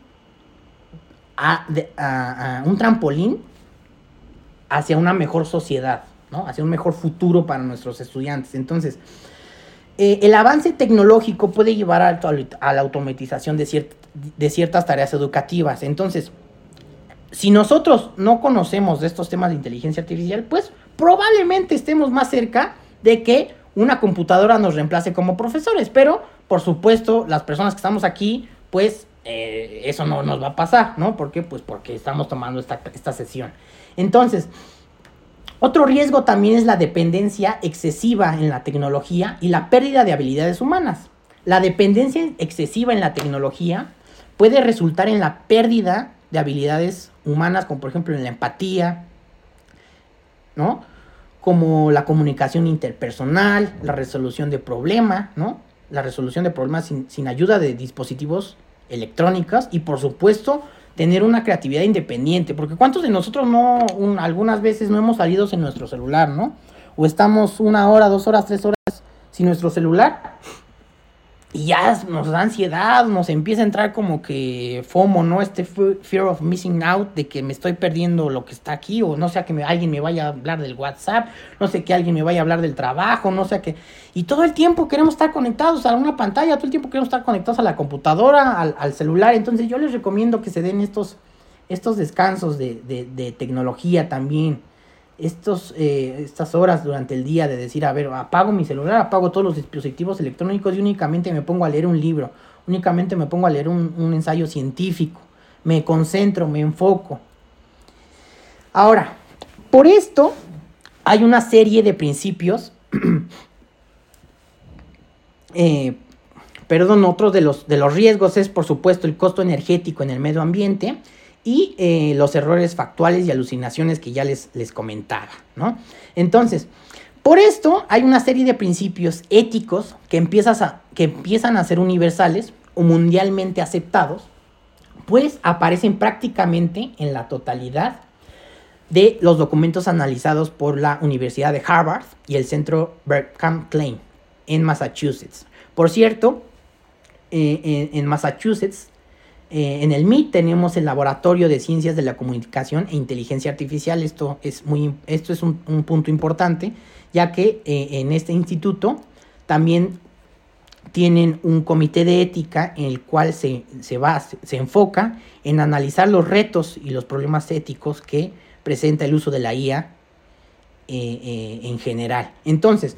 a, a, a, un trampolín hacia una mejor sociedad, ¿no? Hacia un mejor futuro para nuestros estudiantes. Entonces, eh, el avance tecnológico puede llevar a, a la automatización de, de ciertas tareas educativas. Entonces, si nosotros no conocemos de estos temas de inteligencia artificial, pues probablemente estemos más cerca de que una computadora nos reemplace como profesores. Pero, por supuesto, las personas que estamos aquí, pues eh, eso no nos va a pasar, ¿no? ¿Por qué? Pues porque estamos tomando esta, esta sesión. Entonces, otro riesgo también es la dependencia excesiva en la tecnología y la pérdida de habilidades humanas. La dependencia excesiva en la tecnología puede resultar en la pérdida de habilidades humanas, como por ejemplo en la empatía, ¿no? Como la comunicación interpersonal, la resolución de problemas, ¿no? La resolución de problemas sin, sin ayuda de dispositivos electrónicos y por supuesto tener una creatividad independiente, porque ¿cuántos de nosotros no, algunas veces no hemos salido sin nuestro celular, ¿no? O estamos una hora, dos horas, tres horas sin nuestro celular y ya nos da ansiedad, nos empieza a entrar como que FOMO, ¿no? Este fear of missing out, de que me estoy perdiendo lo que está aquí, o no sea que alguien me vaya a hablar del WhatsApp, no sé que alguien me vaya a hablar del trabajo, no sé que... Y todo el tiempo queremos estar conectados a una pantalla, todo el tiempo queremos estar conectados a la computadora, al, celular, entonces yo les recomiendo que se den estos, estos descansos de, de tecnología también estos, eh, estas horas durante el día de decir, a ver, apago mi celular, apago todos los dispositivos electrónicos y únicamente me pongo a leer un libro, únicamente me pongo a leer un, un ensayo científico, me concentro, me enfoco. Ahora, por esto hay una serie de principios, eh, perdón, otros de los, de los riesgos es por supuesto el costo energético en el medio ambiente, y eh, los errores factuales y alucinaciones que ya les, les comentaba, ¿no? Entonces, por esto hay una serie de principios éticos que, empiezas a, que empiezan a ser universales o mundialmente aceptados, pues aparecen prácticamente en la totalidad de los documentos analizados por la Universidad de Harvard y el Centro Berkham Klein en Massachusetts. Por cierto, eh, en Massachusetts eh, en el MIT tenemos el Laboratorio de Ciencias de la Comunicación e Inteligencia Artificial. Esto es, muy, esto es un, punto importante, ya que eh, en este instituto también tienen un comité de ética en el cual se, va, se enfoca en analizar los retos y los problemas éticos que presenta el uso de la IA eh, en general. Entonces,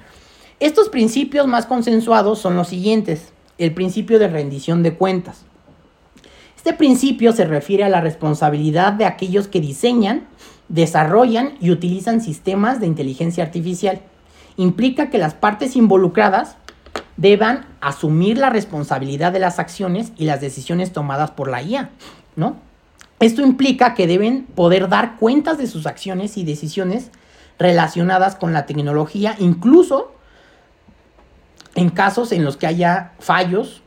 estos principios más consensuados son los siguientes. El principio de rendición de cuentas. Este principio se refiere a la responsabilidad de aquellos que diseñan, desarrollan y utilizan sistemas de inteligencia artificial. Implica que las partes involucradas deban asumir la responsabilidad de las acciones y las decisiones tomadas por la IA, ¿no? Esto implica que deben poder dar cuentas de sus acciones y decisiones relacionadas con la tecnología, incluso en casos en los que haya fallos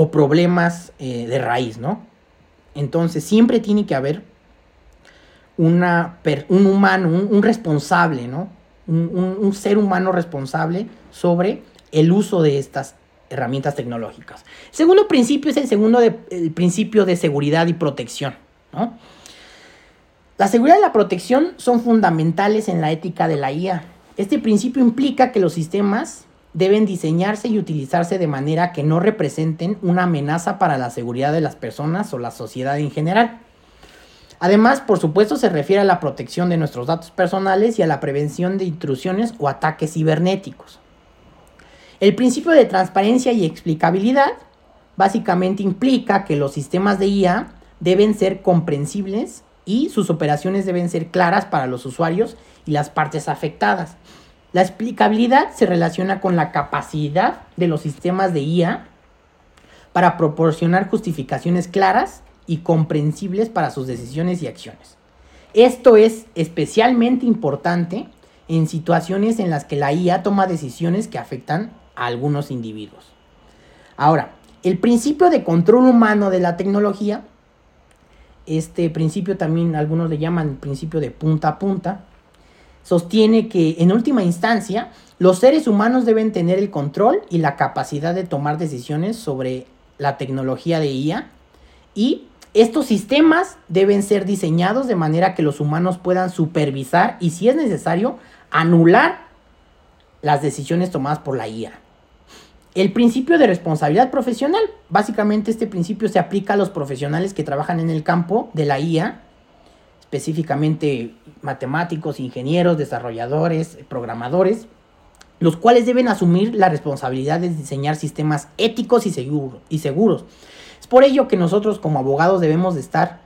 o problemas eh, de raíz, ¿no? Entonces siempre tiene que haber una, un humano, un, responsable, ¿no? Un, ser humano responsable sobre el uso de estas herramientas tecnológicas. Segundo principio es el segundo el principio de seguridad y protección. La seguridad y la protección son fundamentales en la ética de la IA. Este principio implica que los sistemas deben diseñarse y utilizarse de manera que no representen una amenaza para la seguridad de las personas o la sociedad en general. Además, por supuesto, se refiere a la protección de nuestros datos personales y a la prevención de intrusiones o ataques cibernéticos. El principio de transparencia y explicabilidad básicamente implica que los sistemas de IA deben ser comprensibles y sus operaciones deben ser claras para los usuarios y las partes afectadas. La explicabilidad se relaciona con la capacidad de los sistemas de IA para proporcionar justificaciones claras y comprensibles para sus decisiones y acciones. Esto es especialmente importante en situaciones en las que la IA toma decisiones que afectan a algunos individuos. Ahora, el principio de control humano de la tecnología, este principio también algunos le llaman principio de punta a punta, sostiene que en última instancia los seres humanos deben tener el control y la capacidad de tomar decisiones sobre la tecnología de IA y estos sistemas deben ser diseñados de manera que los humanos puedan supervisar y si es necesario anular las decisiones tomadas por la IA. El principio de responsabilidad profesional. Básicamente este principio se aplica a los profesionales que trabajan en el campo de la IA, específicamente matemáticos, ingenieros, desarrolladores, programadores, los cuales deben asumir la responsabilidad de diseñar sistemas éticos y, y seguros. Es por ello que nosotros como abogados debemos de estar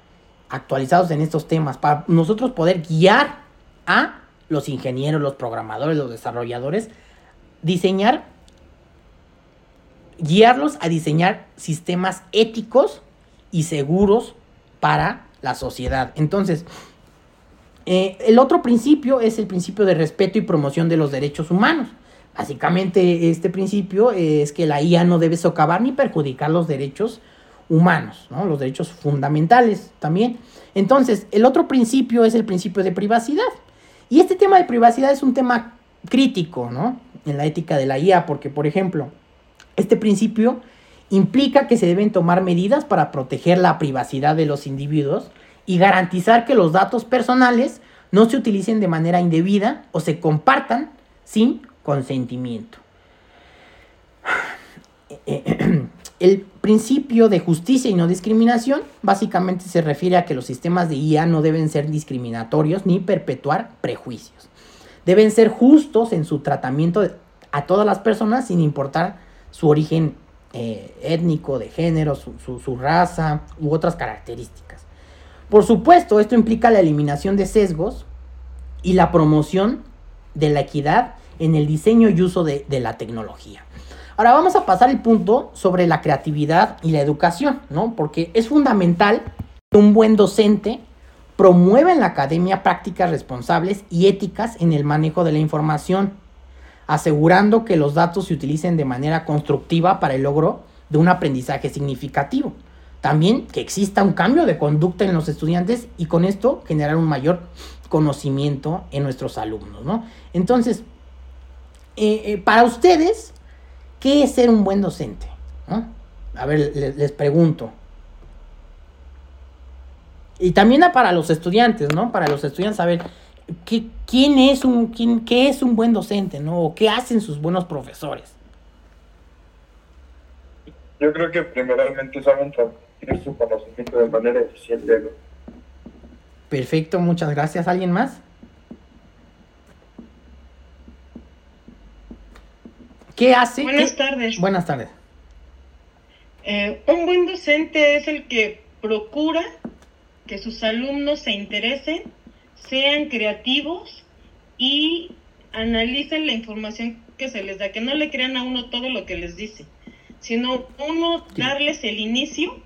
actualizados en estos temas para nosotros poder guiar a los ingenieros, los programadores, los desarrolladores, diseñar guiarlos a diseñar sistemas éticos y seguros para la sociedad. Entonces, eh, el otro principio es el principio de respeto y promoción de los derechos humanos. Básicamente este principio es que la IA no debe socavar ni perjudicar los derechos humanos, los derechos fundamentales también. Entonces, el otro principio es el principio de privacidad. Y este tema de privacidad es un tema crítico ¿no? en la ética de la IA, porque, por ejemplo, este principio implica que se deben tomar medidas para proteger la privacidad de los individuos y garantizar que los datos personales no se utilicen de manera indebida o se compartan sin consentimiento. El principio de justicia y no discriminación básicamente se refiere a que los sistemas de IA no deben ser discriminatorios ni perpetuar prejuicios. Deben ser justos en su tratamiento a todas las personas sin importar su origen eh, étnico, de género, su, raza u otras características. Por supuesto, esto implica la eliminación de sesgos y la promoción de la equidad en el diseño y uso de, de, la tecnología. Ahora vamos a pasar el punto sobre la creatividad y la educación, ¿no? Porque es fundamental que un buen docente promueva en la academia prácticas responsables y éticas en el manejo de la información asegurando que los datos se utilicen de manera constructiva para el logro de un aprendizaje significativo. También que exista un cambio de conducta en los estudiantes y con esto generar un mayor conocimiento en nuestros alumnos, ¿no? Entonces, eh, eh, para ustedes, ¿qué es ser un buen docente? A ver, les pregunto. Y también para los estudiantes, ¿no? Para los estudiantes, a ver, ¿qué, quién es un, quién, qué es un buen docente, ¿no? O qué hacen sus buenos profesores. Yo creo que primeramente saben transmitir su conocimiento de manera eficiente. Perfecto, muchas gracias. ¿Alguien más? ¿Qué hace? Buenas tardes. Buenas tardes. Eh, un buen docente es el que procura que sus alumnos se interesen sean creativos y analicen la información que se les da, que no le crean a uno todo lo que les dice, sino uno darles el inicio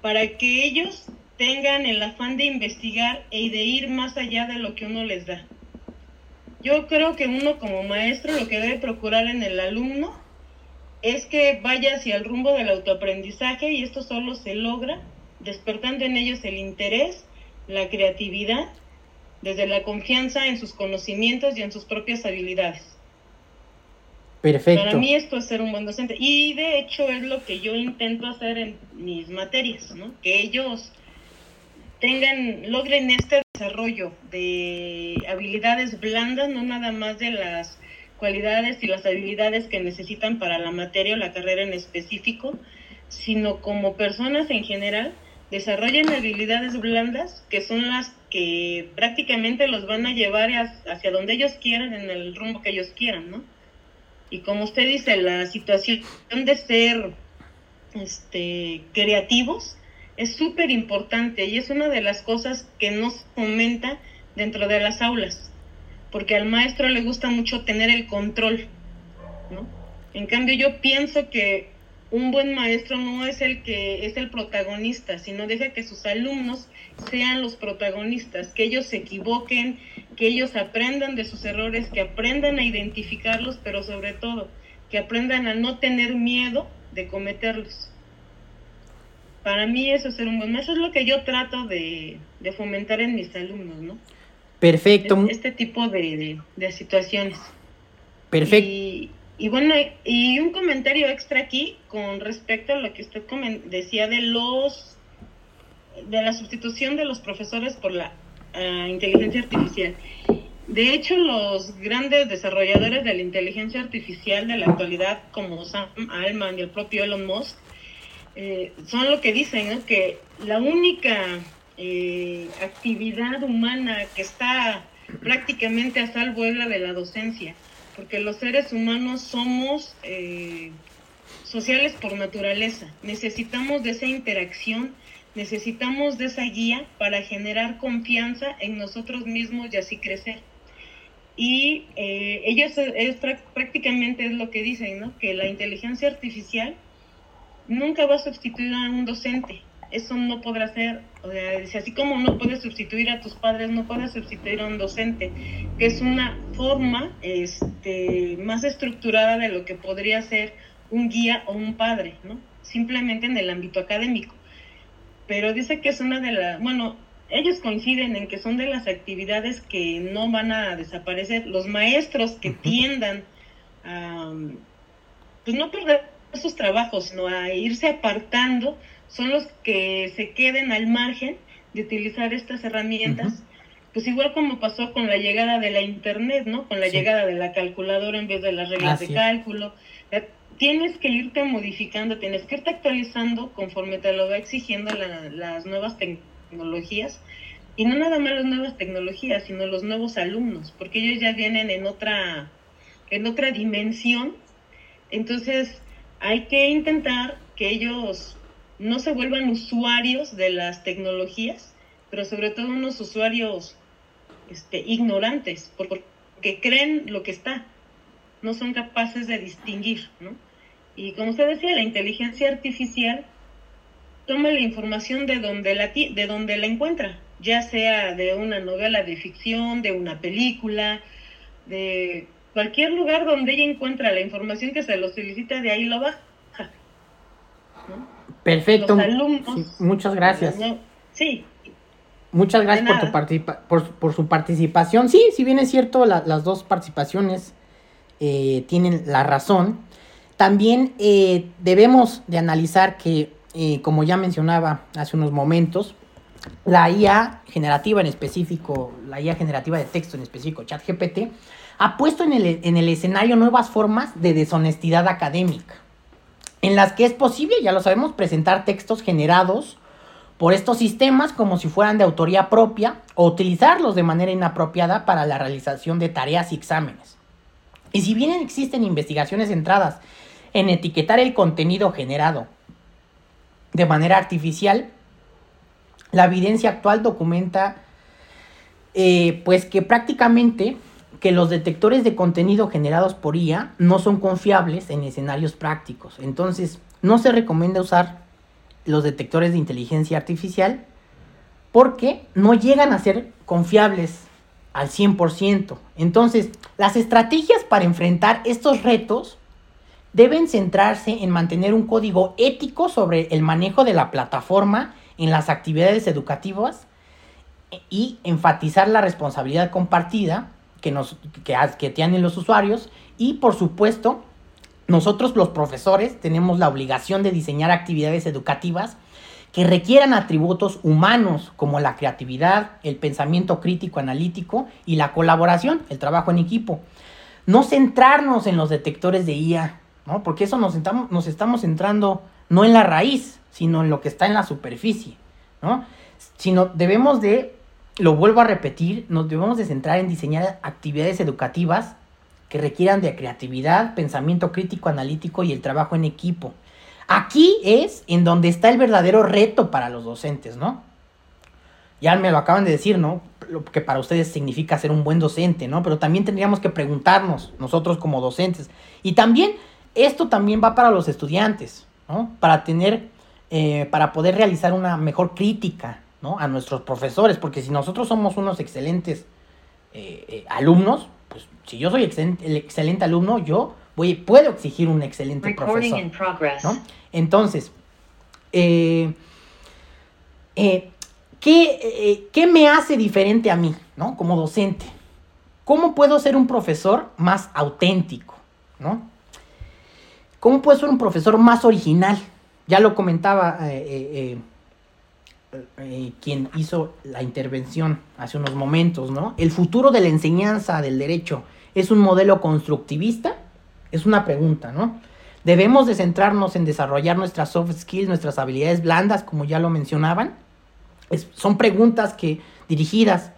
para que ellos tengan el afán de investigar y de ir más allá de lo que uno les da. Yo creo que uno como maestro lo que debe procurar en el alumno es que vaya hacia el rumbo del autoaprendizaje y esto solo se logra despertando en ellos el interés, la creatividad desde la confianza en sus conocimientos y en sus propias habilidades. Perfecto. Para mí esto es ser un buen docente. Y de hecho es lo que yo intento hacer en mis materias, ¿no? Que ellos tengan, logren este desarrollo de habilidades blandas, no nada más de las cualidades y las habilidades que necesitan para la materia o la carrera en específico, sino como personas en general, desarrollen habilidades blandas que son las que prácticamente los van a llevar hacia donde ellos quieran, en el rumbo que ellos quieran, ¿no? Y como usted dice, la situación de ser este, creativos es súper importante y es una de las cosas que nos fomenta dentro de las aulas, porque al maestro le gusta mucho tener el control, ¿no? En cambio, yo pienso que un buen maestro no es el que es el protagonista, sino deja que sus alumnos sean los protagonistas, que ellos se equivoquen, que ellos aprendan de sus errores, que aprendan a identificarlos, pero sobre todo que aprendan a no tener miedo de cometerlos. Para mí eso es ser un buen maestro, es lo que yo trato de, fomentar en mis alumnos, ¿no? Perfecto. Este, tipo de, situaciones. Perfecto. Y, bueno, y un comentario extra aquí con respecto a lo que usted decía de los de la sustitución de los profesores por la ah, inteligencia artificial. De hecho, los grandes desarrolladores de la inteligencia artificial de la actualidad, como Sam Altman y el propio Elon Musk, eh, son lo que dicen, que la única eh, actividad humana que está prácticamente a salvo es la de la docencia, porque los seres humanos somos eh, sociales por naturaleza, necesitamos de esa interacción, necesitamos de esa guía para generar confianza en nosotros mismos y así crecer. Y ellos es, prácticamente es lo que dicen, ¿no? que la inteligencia artificial nunca va a sustituir a un docente. Eso no podrá ser, o sea, así como no puedes sustituir a tus padres, no puedes sustituir a un docente, que es una forma este, más estructurada de lo que podría ser un guía o un padre, ¿no? Simplemente en el ámbito académico. Pero dice que es una de las, bueno, ellos coinciden en que son de las actividades que no van a desaparecer. Los maestros que tiendan a, pues no perder esos trabajos, sino a irse apartando, son los que se queden al margen de utilizar estas herramientas. Pues igual como pasó con la llegada de la internet, ¿no? Con la llegada de la calculadora en vez de las reglas de cálculo. Tienes que irte modificando, tienes que irte actualizando conforme te lo va exigiendo las nuevas tecnologías. Y no nada más las nuevas tecnologías, sino los nuevos alumnos, porque ellos ya vienen en otra, en otra dimensión. Entonces, hay que intentar que ellos no se vuelvan usuarios de las tecnologías, pero sobre todo unos usuarios este, ignorantes, porque creen lo que está, no son capaces de distinguir, ¿no? Y como usted decía, la inteligencia artificial toma la información de donde la, de donde la encuentra, ya sea de una novela de ficción, de una película, de cualquier lugar donde ella encuentra la información que se lo solicita, de ahí lo baja. Perfecto. muchas gracias. sí. Muchas gracias por, tu participa por, por, su participación. Sí, si bien es cierto, las dos participaciones eh, tienen la razón. También eh, debemos de analizar que, eh, como ya mencionaba hace unos momentos, la IA generativa en específico, la IA generativa de texto en específico, ChatGPT, ha puesto en el, en el escenario nuevas formas de deshonestidad académica, en las que es posible, ya lo sabemos, presentar textos generados por estos sistemas como si fueran de autoría propia o utilizarlos de manera inapropiada para la realización de tareas y exámenes. Y si bien existen investigaciones centradas en etiquetar el contenido generado de manera artificial, la evidencia actual documenta eh, pues que prácticamente que los detectores de contenido generados por IA no son confiables en escenarios prácticos. Entonces, no se recomienda usar los detectores de inteligencia artificial porque no llegan a ser confiables al 100%. Entonces, las estrategias para enfrentar estos retos deben centrarse en mantener un código ético sobre el manejo de la plataforma en las actividades educativas y enfatizar la responsabilidad compartida que, nos, que, que tienen los usuarios y por supuesto nosotros los profesores tenemos la obligación de diseñar actividades educativas que requieran atributos humanos como la creatividad, el pensamiento crítico analítico y la colaboración, el trabajo en equipo. No centrarnos en los detectores de IA, ¿no? Porque eso nos, nos estamos centrando no en la raíz, sino en lo que está en la superficie, ¿no? Sino debemos de, lo vuelvo a repetir, nos debemos de centrar en diseñar actividades educativas que requieran de creatividad, pensamiento crítico, analítico y el trabajo en equipo. Aquí es en donde está el verdadero reto para los docentes, ¿no? Ya me lo acaban de decir, ¿no? Lo que para ustedes significa ser un buen docente, ¿no? Pero también tendríamos que preguntarnos nosotros como docentes. Y también esto también va para los estudiantes, ¿no? Para tener, eh, para poder realizar una mejor crítica, ¿no? A nuestros profesores, porque si nosotros somos unos excelentes eh, eh, alumnos, pues si yo soy el excelente alumno, yo voy, puedo exigir un excelente profesor. ¿no? Entonces, ¿qué, ¿qué me hace diferente a mí, ¿no? Como docente. ¿Cómo puedo ser un profesor más auténtico, ¿no? ¿Cómo puedo ser un profesor más original? Ya lo comentaba eh, eh, eh, quien hizo la intervención hace unos momentos, ¿no? El futuro de la enseñanza del derecho es un modelo constructivista, es una pregunta, ¿no? Debemos de centrarnos en desarrollar nuestras soft skills, nuestras habilidades blandas, como ya lo mencionaban. son preguntas que dirigidas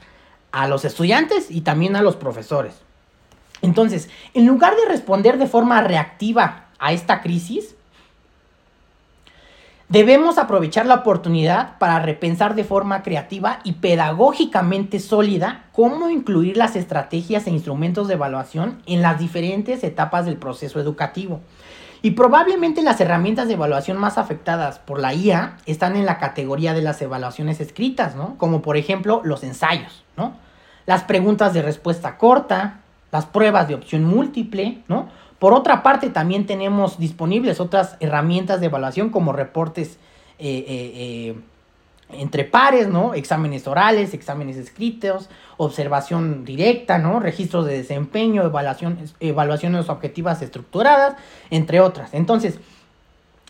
a los estudiantes y también a los profesores. Entonces, en lugar de responder de forma reactiva a esta crisis, debemos aprovechar la oportunidad para repensar de forma creativa y pedagógicamente sólida cómo incluir las estrategias e instrumentos de evaluación en las diferentes etapas del proceso educativo. Y probablemente las herramientas de evaluación más afectadas por la IA están en la categoría de las evaluaciones escritas, ¿no? Como por ejemplo los ensayos, ¿no? Las preguntas de respuesta corta, las pruebas de opción múltiple, ¿no? Por otra parte, también tenemos disponibles otras herramientas de evaluación como reportes eh, eh, eh, entre pares, ¿no? Exámenes orales, exámenes escritos, observación directa, ¿no? Registros de desempeño, evaluaciones, evaluaciones objetivas estructuradas, entre otras. Entonces,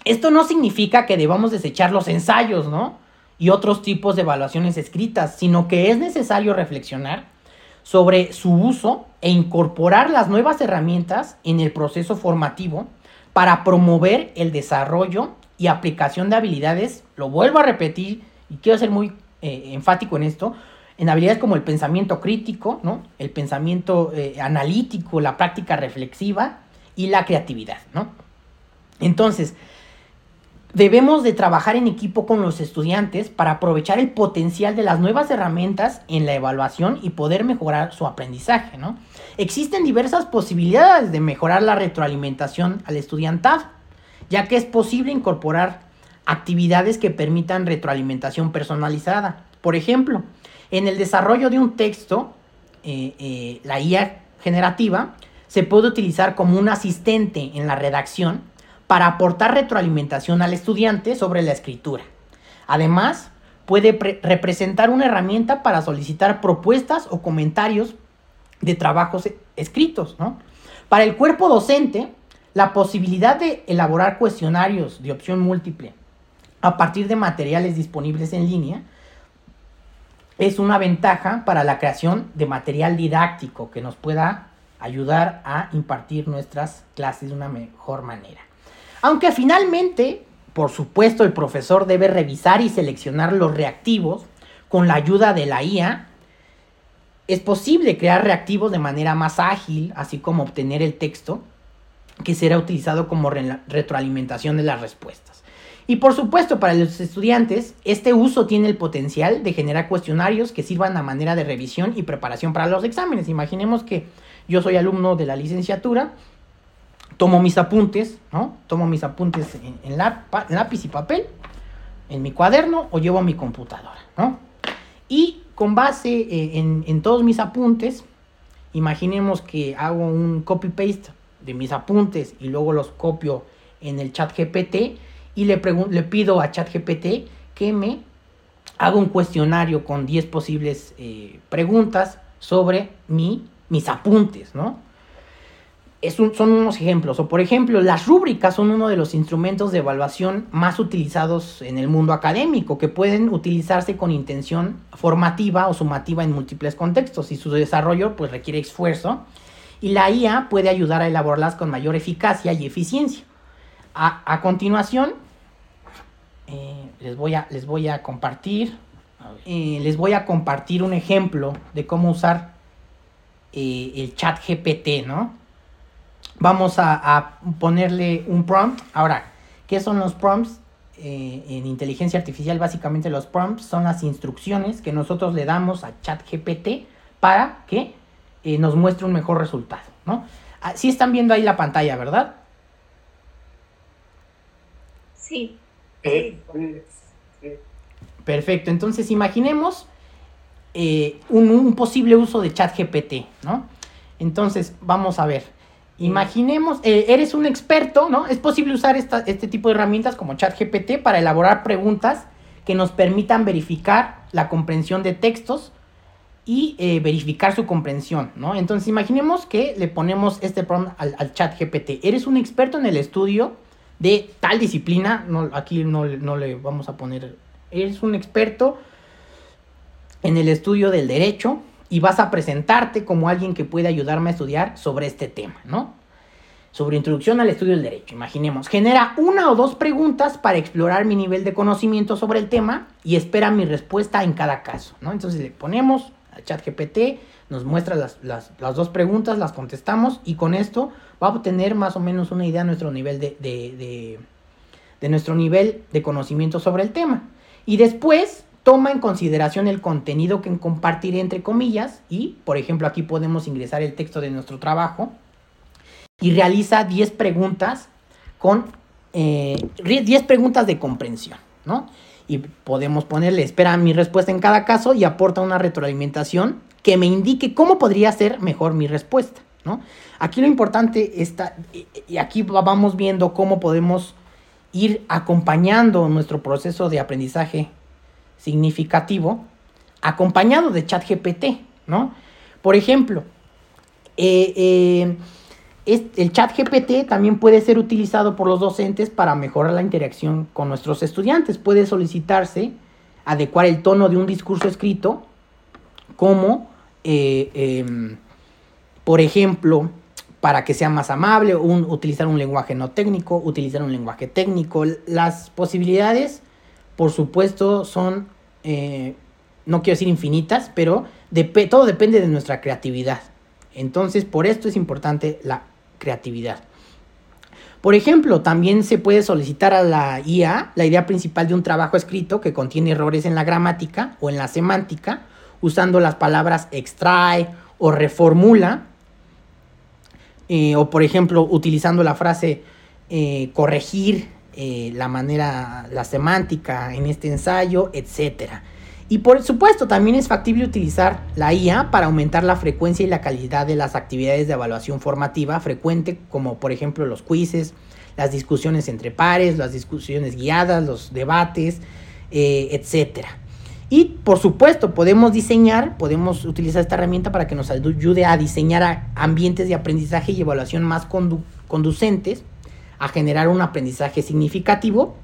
esto no significa que debamos desechar los ensayos, ¿no? Y otros tipos de evaluaciones escritas, sino que es necesario reflexionar sobre su uso e incorporar las nuevas herramientas en el proceso formativo para promover el desarrollo y aplicación de habilidades, lo vuelvo a repetir y quiero ser muy eh, enfático en esto, en habilidades como el pensamiento crítico, ¿no? el pensamiento eh, analítico, la práctica reflexiva y la creatividad. ¿no? Entonces, Debemos de trabajar en equipo con los estudiantes para aprovechar el potencial de las nuevas herramientas en la evaluación y poder mejorar su aprendizaje, ¿no? Existen diversas posibilidades de mejorar la retroalimentación al estudiantado, ya que es posible incorporar actividades que permitan retroalimentación personalizada. Por ejemplo, en el desarrollo de un texto, eh, eh, la IA generativa se puede utilizar como un asistente en la redacción para aportar retroalimentación al estudiante sobre la escritura. Además, puede representar una herramienta para solicitar propuestas o comentarios de trabajos e-, escritos. Para el cuerpo docente, la posibilidad de elaborar cuestionarios de opción múltiple a partir de materiales disponibles en línea es una ventaja para la creación de material didáctico que nos pueda ayudar a impartir nuestras clases de una mejor manera. Aunque finalmente, por supuesto, el profesor debe revisar y seleccionar los reactivos con la ayuda de la IA. Es posible crear reactivos de manera más ágil, así como obtener el texto que será utilizado como retroalimentación de las respuestas. Y por supuesto, para los estudiantes, este uso tiene el potencial de generar cuestionarios que sirvan a manera de revisión y preparación para los exámenes. Imaginemos que yo soy alumno de la licenciatura tomo mis apuntes, ¿no? Tomo mis apuntes en, lápiz y papel, en mi cuaderno o llevo a mi computadora, ¿no? Y con base eh, en, todos mis apuntes, imaginemos que hago un copy-paste de mis apuntes y luego los copio en el chat GPT y le, pido a chat GPT que me haga un cuestionario con 10 posibles eh, preguntas sobre mi, mis apuntes, ¿no? Es un- son unos ejemplos. O por ejemplo, las rúbricas son uno de los instrumentos de evaluación más utilizados en el mundo académico, que pueden utilizarse con intención formativa o sumativa en múltiples contextos y su desarrollo pues requiere esfuerzo y la IA puede ayudar a elaborarlas con mayor eficacia y eficiencia. A, a continuación, eh, les, voy a, les voy a compartir, eh, les voy a compartir un ejemplo de cómo usar eh, el chat GPT, ¿no? Vamos a, a ponerle un prompt. Ahora, ¿qué son los prompts? Eh, en inteligencia artificial, básicamente los prompts son las instrucciones que nosotros le damos a ChatGPT para que eh, nos muestre un mejor resultado, ¿no? Ah, Sí están viendo ahí la pantalla, ¿verdad? Sí, sí. Perfecto, entonces imaginemos eh, un, un posible uso de ChatGPT, ¿no? Entonces, vamos a ver. Imaginemos, eh, eres un experto, ¿no? Es posible usar esta- este tipo de herramientas como ChatGPT para elaborar preguntas que nos permitan verificar la comprensión de textos y eh, verificar su comprensión, ¿no? Entonces, imaginemos que le ponemos este prompt al, al ChatGPT. Eres un experto en el estudio de tal disciplina, no, aquí no, no le vamos a poner, eres un experto en el estudio del derecho y vas a presentarte como alguien que puede ayudarme a estudiar sobre este tema, ¿no? Sobre introducción al estudio del derecho, imaginemos. Genera una o dos preguntas para explorar mi nivel de conocimiento sobre el tema y espera mi respuesta en cada caso, ¿no? Entonces le ponemos al chat GPT, nos muestra las, las- las dos preguntas, las contestamos y con esto va a obtener más o menos una idea de nuestro nivel de- de- de nuestro nivel de conocimiento sobre el tema. Y después toma en consideración el contenido que compartiré entre comillas y, por ejemplo, aquí podemos ingresar el texto de nuestro trabajo y realiza 10 preguntas con eh, ri- 10 preguntas de comprensión, ¿no? Y podemos ponerle espera mi respuesta en cada caso y aporta una retroalimentación que me indique cómo podría ser mejor mi respuesta, ¿no? Aquí lo importante está, y- aquí va- vamos viendo cómo podemos ir acompañando nuestro proceso de aprendizaje significativo, acompañado de ChatGPT, ¿no? Por ejemplo, eh, eh, el ChatGPT también puede ser utilizado por los docentes para mejorar la interacción con nuestros estudiantes. Puede solicitarse adecuar el tono de un discurso escrito, como, eh, em, por ejemplo, para que sea más amable, un- utilizar un lenguaje no técnico, utilizar un lenguaje técnico. Las posibilidades, por supuesto, son, eh, no quiero decir infinitas, pero todo depende de nuestra creatividad. Entonces, por esto es importante la creatividad. Por ejemplo, también se puede solicitar a la IA la idea principal de un trabajo escrito que contiene errores en la gramática o en la semántica, usando las palabras extrae o reformula, eh, o por ejemplo, utilizando la frase eh, corregir eh, la manera, la semántica en este ensayo, etcétera. Y por supuesto, también es factible utilizar la IA para aumentar la frecuencia y la calidad de las actividades de evaluación formativa frecuente, como por ejemplo los quizzes, las discusiones entre pares, las discusiones guiadas, los debates, eh, etcétera. Y por supuesto, podemos diseñar, podemos utilizar esta herramienta para que nos ayude a diseñar ambientes de aprendizaje y evaluación más condu- conducentes, a generar un aprendizaje significativo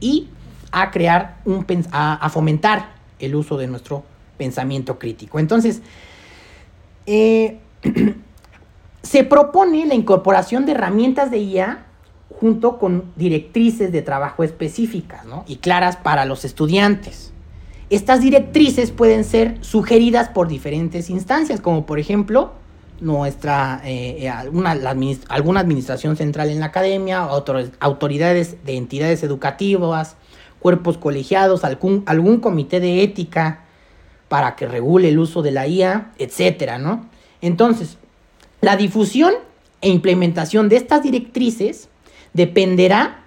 y a crear un a, a fomentar el uso de nuestro pensamiento crítico. Entonces, eh, se propone la incorporación de herramientas de IA junto con directrices de trabajo específicas y claras para los estudiantes. Estas directrices pueden ser sugeridas por diferentes instancias, como por ejemplo nuestra eh, eh, alguna, alguna administración central en la academia, autor- autoridades de entidades educativas, cuerpos colegiados, algún, algún comité de ética para que regule el uso de la IA, etcétera, ¿no? Entonces, la difusión e implementación de estas directrices dependerá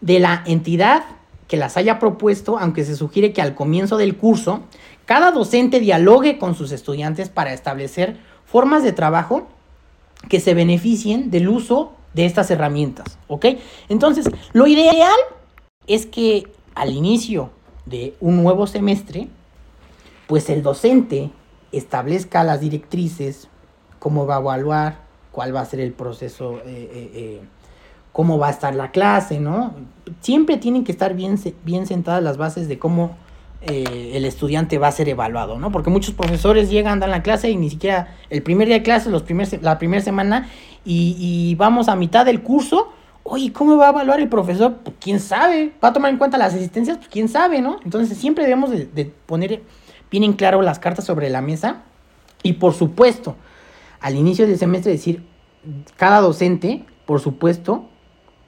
de la entidad que las haya propuesto, aunque se sugiere que al comienzo del curso, cada docente dialogue con sus estudiantes para establecer formas de trabajo que se beneficien del uso de estas herramientas, ¿ok? Entonces, lo ideal es que al inicio de un nuevo semestre, pues el docente establezca las directrices, cómo va a evaluar, cuál va a ser el proceso, eh, eh, eh, cómo va a estar la clase, ¿no? Siempre tienen que estar bien, bien sentadas las bases de cómo eh, el estudiante va a ser evaluado, ¿no? Porque muchos profesores llegan, dan la clase y ni siquiera el primer día de clase, los primer, la primera semana, y, y vamos a mitad del curso. Oye, ¿cómo va a evaluar el profesor? Pues quién sabe. ¿Va a tomar en cuenta las asistencias? Pues quién sabe, ¿no? Entonces siempre debemos de, de poner bien en claro las cartas sobre la mesa. Y por supuesto, al inicio del semestre decir, cada docente, por supuesto,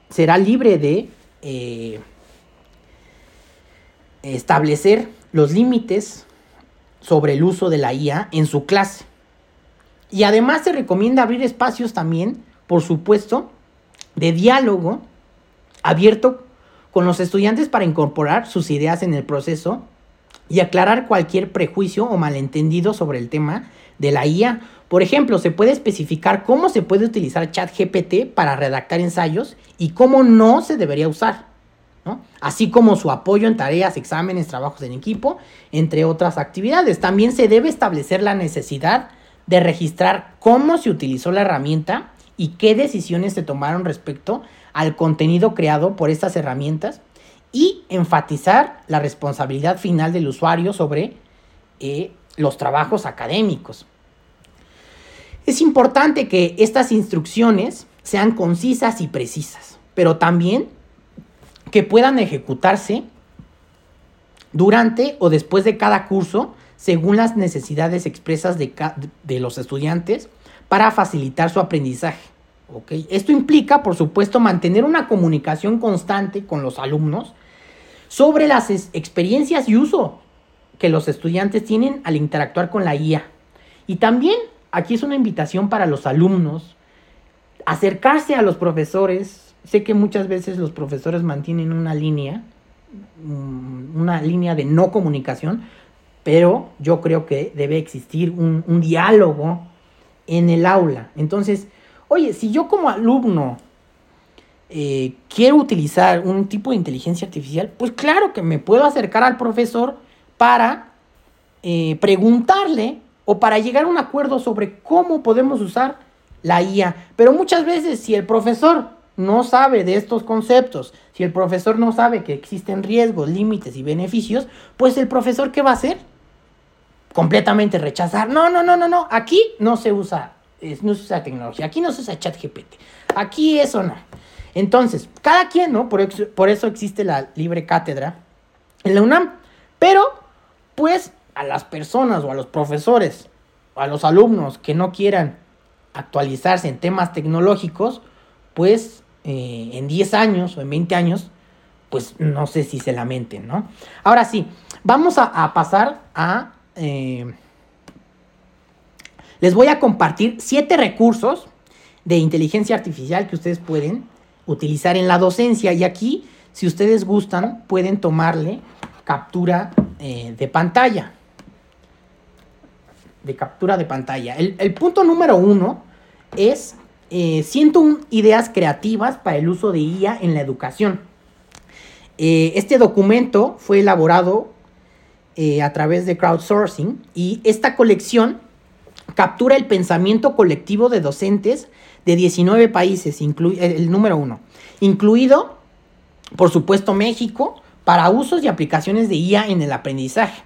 será libre de eh, establecer los límites sobre el uso de la IA en su clase. Y además se recomienda abrir espacios también, por supuesto, de diálogo abierto con los estudiantes para incorporar sus ideas en el proceso y aclarar cualquier prejuicio o malentendido sobre el tema de la IA. Por ejemplo, se puede especificar cómo se puede utilizar ChatGPT para redactar ensayos y cómo no se debería usar. Así como su apoyo en tareas, exámenes, trabajos en equipo, entre otras actividades. También se debe establecer la necesidad de registrar cómo se utilizó la herramienta y qué decisiones se tomaron respecto al contenido creado por estas herramientas y enfatizar la responsabilidad final del usuario sobre eh, los trabajos académicos. Es importante que estas instrucciones sean concisas y precisas, pero también que puedan ejecutarse durante o después de cada curso según las necesidades expresas de, los estudiantes para facilitar su aprendizaje. Esto implica, por supuesto, mantener una comunicación constante con los alumnos sobre las experiencias y uso que los estudiantes tienen al interactuar con la IA. Y también aquí es una invitación para los alumnos acercarse a los profesores. Sé que muchas veces los profesores mantienen una línea, una línea de no comunicación, pero yo creo que debe existir un, un diálogo en el aula. Entonces, oye, si yo como alumno eh, quiero utilizar un tipo de inteligencia artificial, pues claro que me puedo acercar al profesor para eh, preguntarle o para llegar a un acuerdo sobre cómo podemos usar la IA. Pero muchas veces si el profesor no sabe de estos conceptos, si el profesor no sabe que existen riesgos, límites y beneficios, pues el profesor ¿qué va a hacer? Completamente rechazar. No, no, no, no, no. Aquí no se usa, no se usa tecnología. Aquí no se usa ChatGPT. Aquí eso no. Entonces, cada quien, ¿no? Por por eso existe la libre cátedra en la UNAM. Pero, pues, a las personas o a los profesores o a los alumnos que no quieran actualizarse en temas tecnológicos, pues eh, en 10 años o en 20 años, pues no sé si se lamenten, ¿no? Ahora sí, vamos a, pasar a... Eh, les voy a compartir siete recursos de inteligencia artificial que ustedes pueden utilizar en la docencia. Y aquí, si ustedes gustan, pueden tomarle captura eh, de pantalla. De captura de pantalla. El, el punto número uno es eh, 101 ideas creativas para el uso de IA en la educación. Eh, este documento fue elaborado eh, a través de crowdsourcing y esta colección captura el pensamiento colectivo de docentes de 19 países, el número uno, incluido, por supuesto, México, para usos y aplicaciones de IA en el aprendizaje.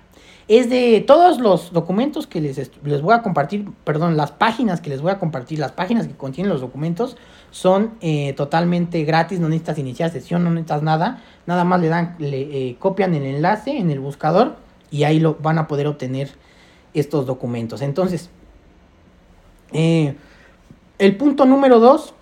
Es de todos los documentos que les, les voy a compartir, perdón, las páginas que les voy a compartir, las páginas que contienen los documentos son eh, totalmente gratis, no necesitas iniciar sesión, no necesitas nada, nada más le dan, le eh, copian el enlace en el buscador y ahí lo van a poder obtener estos documentos. Entonces, eh, el punto número dos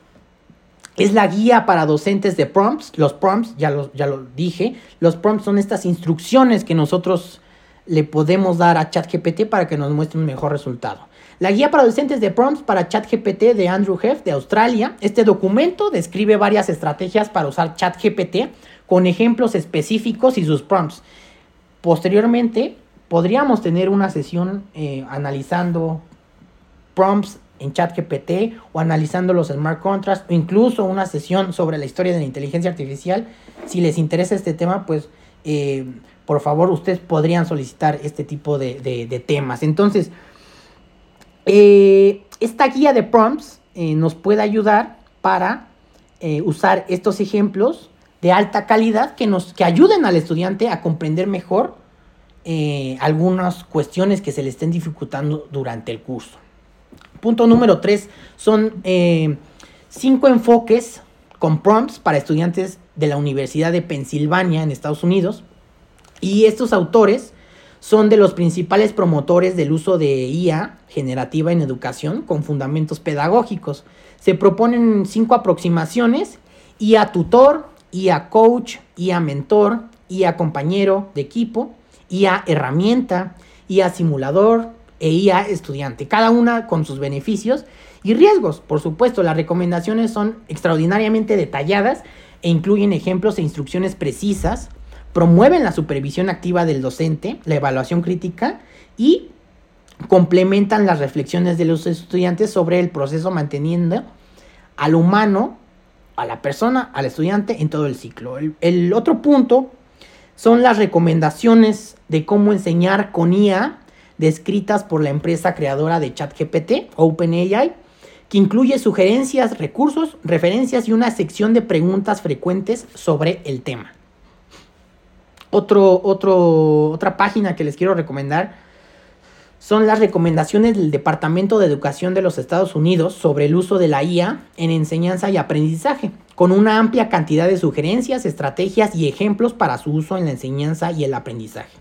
es la guía para docentes de prompts. Los prompts, ya ya lo dije, los prompts son estas instrucciones que nosotros le podemos dar a ChatGPT para que nos muestre un mejor resultado. La guía para docentes de prompts para ChatGPT de Andrew Heff de Australia. Este documento describe varias estrategias para usar ChatGPT con ejemplos específicos y sus prompts. Posteriormente, podríamos tener una sesión eh, analizando prompts en ChatGPT o analizando los smart contracts o incluso una sesión sobre la historia de la inteligencia artificial. Si les interesa este tema, pues eh, por favor ustedes podrían solicitar este tipo de, temas. Entonces, eh, esta guía de prompts eh, nos puede ayudar para eh, usar estos ejemplos de alta calidad que, nos, que ayuden al estudiante a comprender mejor algunas cuestiones que se le estén dificultando durante el curso. Punto número tres son cinco enfoques con prompts para estudiantes de la Universidad de Pensilvania en Estados Unidos. Y estos autores son de los principales promotores del uso de IA generativa en educación con fundamentos pedagógicos. Se proponen cinco aproximaciones, IA tutor, IA coach, IA mentor, IA compañero de equipo, IA herramienta, IA simulador e IA estudiante, cada una con sus beneficios y riesgos. Por supuesto, las recomendaciones son extraordinariamente detalladas e incluyen ejemplos e instrucciones precisas promueven la supervisión activa del docente, la evaluación crítica y complementan las reflexiones de los estudiantes sobre el proceso manteniendo al humano, a la persona, al estudiante en todo el ciclo. El, otro punto son las recomendaciones de cómo enseñar con IA descritas por la empresa creadora de ChatGPT, OpenAI, que incluye sugerencias, recursos, referencias y una sección de preguntas frecuentes sobre el tema. Otro, otro, otra página que les quiero recomendar son las recomendaciones del Departamento de Educación de los Estados Unidos sobre el uso de la IA en enseñanza y aprendizaje, con una amplia cantidad de sugerencias, estrategias y ejemplos para su uso en la enseñanza y el aprendizaje.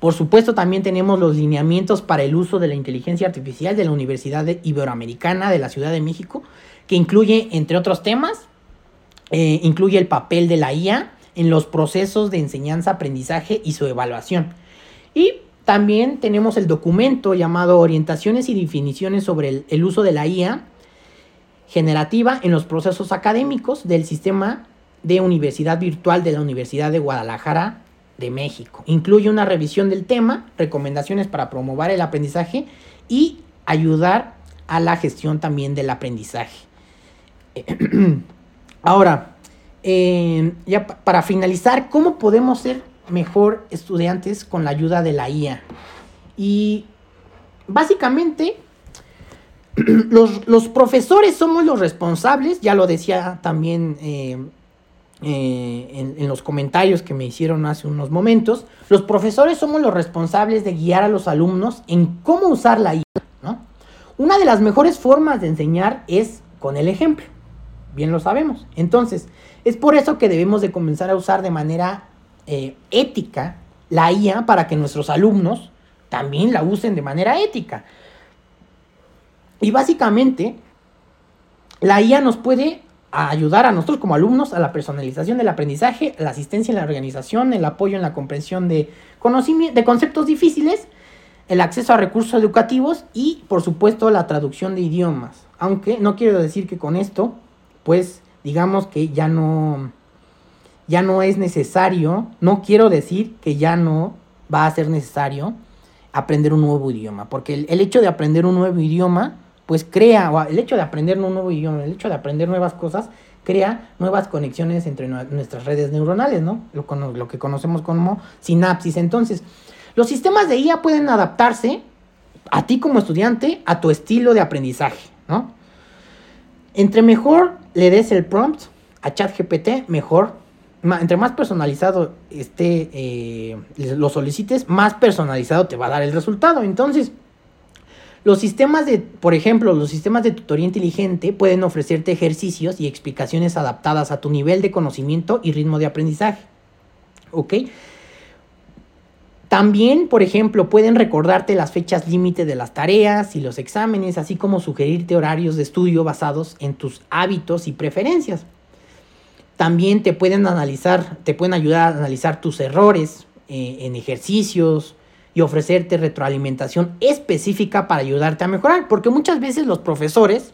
Por supuesto, también tenemos los lineamientos para el uso de la inteligencia artificial de la Universidad Iberoamericana de la Ciudad de México, que incluye, entre otros temas, eh, incluye el papel de la IA en los procesos de enseñanza, aprendizaje y su evaluación. Y también tenemos el documento llamado Orientaciones y definiciones sobre el, uso de la IA generativa en los procesos académicos del sistema de universidad virtual de la Universidad de Guadalajara de México. Incluye una revisión del tema, recomendaciones para promover el aprendizaje y ayudar a la gestión también del aprendizaje. Ahora, eh, ya para finalizar, ¿cómo podemos ser mejor estudiantes con la ayuda de la IA? Y básicamente, los, profesores somos los responsables, ya lo decía también eh, eh, en, los comentarios que me hicieron hace unos momentos, los profesores somos los responsables de guiar a los alumnos en cómo usar la IA. Una de las mejores formas de enseñar es con el ejemplo, bien lo sabemos. Entonces, es por eso que debemos de comenzar a usar de manera eh, ética la IA para que nuestros alumnos también la usen de manera ética. Y básicamente, la IA nos puede ayudar a nosotros como alumnos a la personalización del aprendizaje, la asistencia en la organización, el apoyo en la comprensión de, de conceptos difíciles, el acceso a recursos educativos y, por supuesto, la traducción de idiomas. Aunque no quiero decir que con esto, pues, digamos que ya no, ya no es necesario, no quiero decir que ya no va a ser necesario aprender un nuevo idioma, porque el, hecho de aprender un nuevo idioma, pues crea, el hecho de aprender un nuevo idioma, el hecho de aprender nuevas cosas, crea nuevas conexiones entre nuestras redes neuronales, ¿no? Lo, lo que conocemos como sinapsis. Entonces, los sistemas de IA pueden adaptarse a ti como estudiante, a tu estilo de aprendizaje, ¿no? Entre mejor le des el prompt a ChatGPT, mejor. Entre más personalizado esté, eh, lo solicites, más personalizado te va a dar el resultado. Entonces, los sistemas de, por ejemplo, los sistemas de tutoría inteligente pueden ofrecerte ejercicios y explicaciones adaptadas a tu nivel de conocimiento y ritmo de aprendizaje. ¿Ok? También, por ejemplo, pueden recordarte las fechas límite de las tareas y los exámenes, así como sugerirte horarios de estudio basados en tus hábitos y preferencias. También te pueden analizar, te pueden ayudar a analizar tus errores eh, en ejercicios y ofrecerte retroalimentación específica para ayudarte a mejorar, porque muchas veces los profesores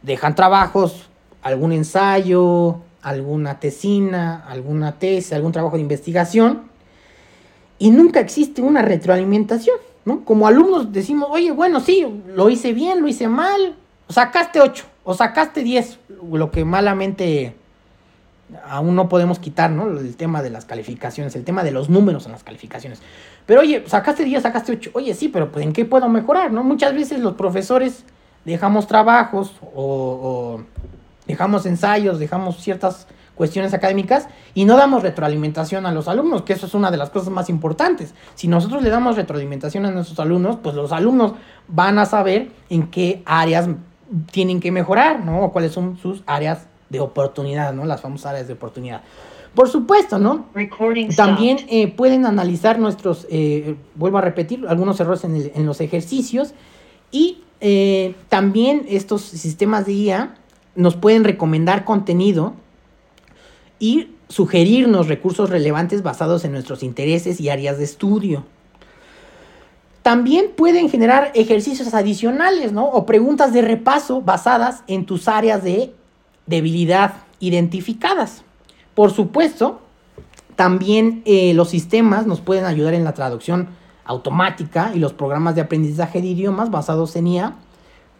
dejan trabajos, algún ensayo, alguna tesina, alguna tesis, algún trabajo de investigación y nunca existe una retroalimentación, ¿no? Como alumnos decimos, oye, bueno, sí, lo hice bien, lo hice mal, sacaste 8 o sacaste 10, lo que malamente aún no podemos quitar, ¿no? El tema de las calificaciones, el tema de los números en las calificaciones. Pero oye, sacaste 10, sacaste 8, oye, sí, pero pues ¿en qué puedo mejorar, no? Muchas veces los profesores dejamos trabajos o, o dejamos ensayos, dejamos ciertas cuestiones académicas y no damos retroalimentación a los alumnos, que eso es una de las cosas más importantes. Si nosotros le damos retroalimentación a nuestros alumnos, pues los alumnos van a saber en qué áreas tienen que mejorar, ¿no? O cuáles son sus áreas de oportunidad, ¿no? Las famosas áreas de oportunidad. Por supuesto, ¿no? También eh, pueden analizar nuestros, eh, vuelvo a repetir, algunos errores en, el- en los ejercicios y eh, también estos sistemas de IA nos pueden recomendar contenido y sugerirnos recursos relevantes basados en nuestros intereses y áreas de estudio. También pueden generar ejercicios adicionales, ¿no? O preguntas de repaso basadas en tus áreas de debilidad identificadas. Por supuesto, también eh, los sistemas nos pueden ayudar en la traducción automática y los programas de aprendizaje de idiomas basados en IA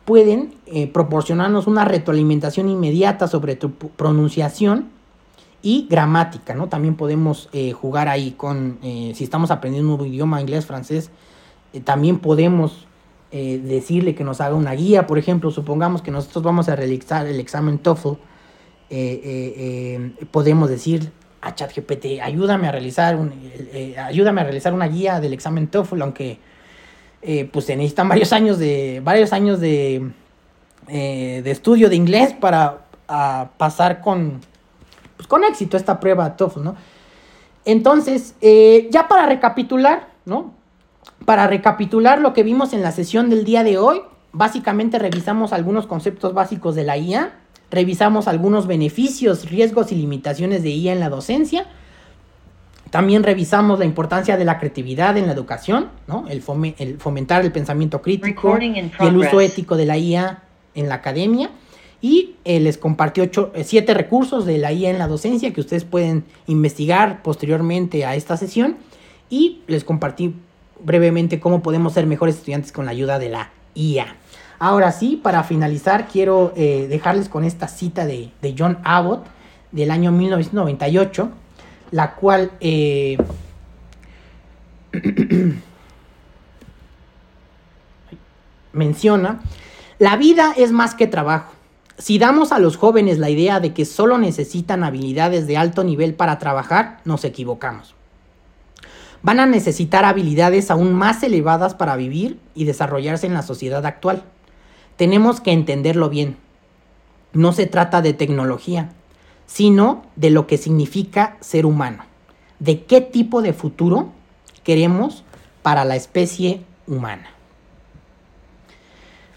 pueden eh, proporcionarnos una retroalimentación inmediata sobre tu pronunciación y gramática, ¿no? También podemos eh, jugar ahí con, eh, si estamos aprendiendo un nuevo idioma, inglés, francés, eh, también podemos decirle que nos haga una guía, por ejemplo, supongamos que nosotros vamos a realizar el examen TOEFL, podemos decir a ChatGPT, ayúdame a realizar un, ayúdame a realizar una guía del examen TOEFL, aunque pues se necesitan varios años de varios años de, de estudio de inglés para a pasar con pues, con éxito esta prueba TOEFL, ¿no? Entonces, eh, ya para recapitular, ¿no? Para recapitular lo que vimos en la sesión del día de hoy, básicamente revisamos algunos conceptos básicos de la IA, revisamos algunos beneficios, riesgos y limitaciones de IA en la docencia, también revisamos la importancia de la creatividad en la educación, ¿no? el, fome- el fomentar el pensamiento crítico y el uso ético de la IA en la academia. Y eh, les compartí eh, siete recursos de la IA en la docencia que ustedes pueden investigar posteriormente a esta sesión. Y les compartí brevemente cómo podemos ser mejores estudiantes con la ayuda de la IA. Ahora sí, para finalizar, quiero eh, dejarles con esta cita de, de John Abbott del año 1998, la cual menciona, la vida es más que trabajo. Si damos a los jóvenes la idea de que solo necesitan habilidades de alto nivel para trabajar, nos equivocamos. Van a necesitar habilidades aún más elevadas para vivir y desarrollarse en la sociedad actual. Tenemos que entenderlo bien. No se trata de tecnología, sino de lo que significa ser humano. De qué tipo de futuro queremos para la especie humana.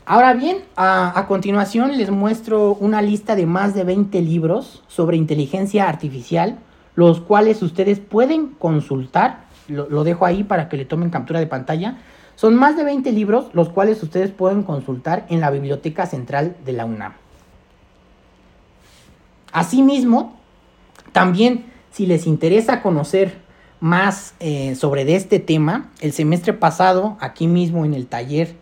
Ahora bien, a, continuación les muestro una lista de más de 20 libros sobre inteligencia artificial, los cuales ustedes pueden consultar. Lo, dejo ahí para que le tomen captura de pantalla. Son más de 20 libros, los cuales ustedes pueden consultar en la Biblioteca Central de la UNAM. Asimismo, también si les interesa conocer más eh, sobre este tema, el semestre pasado, aquí mismo en el taller,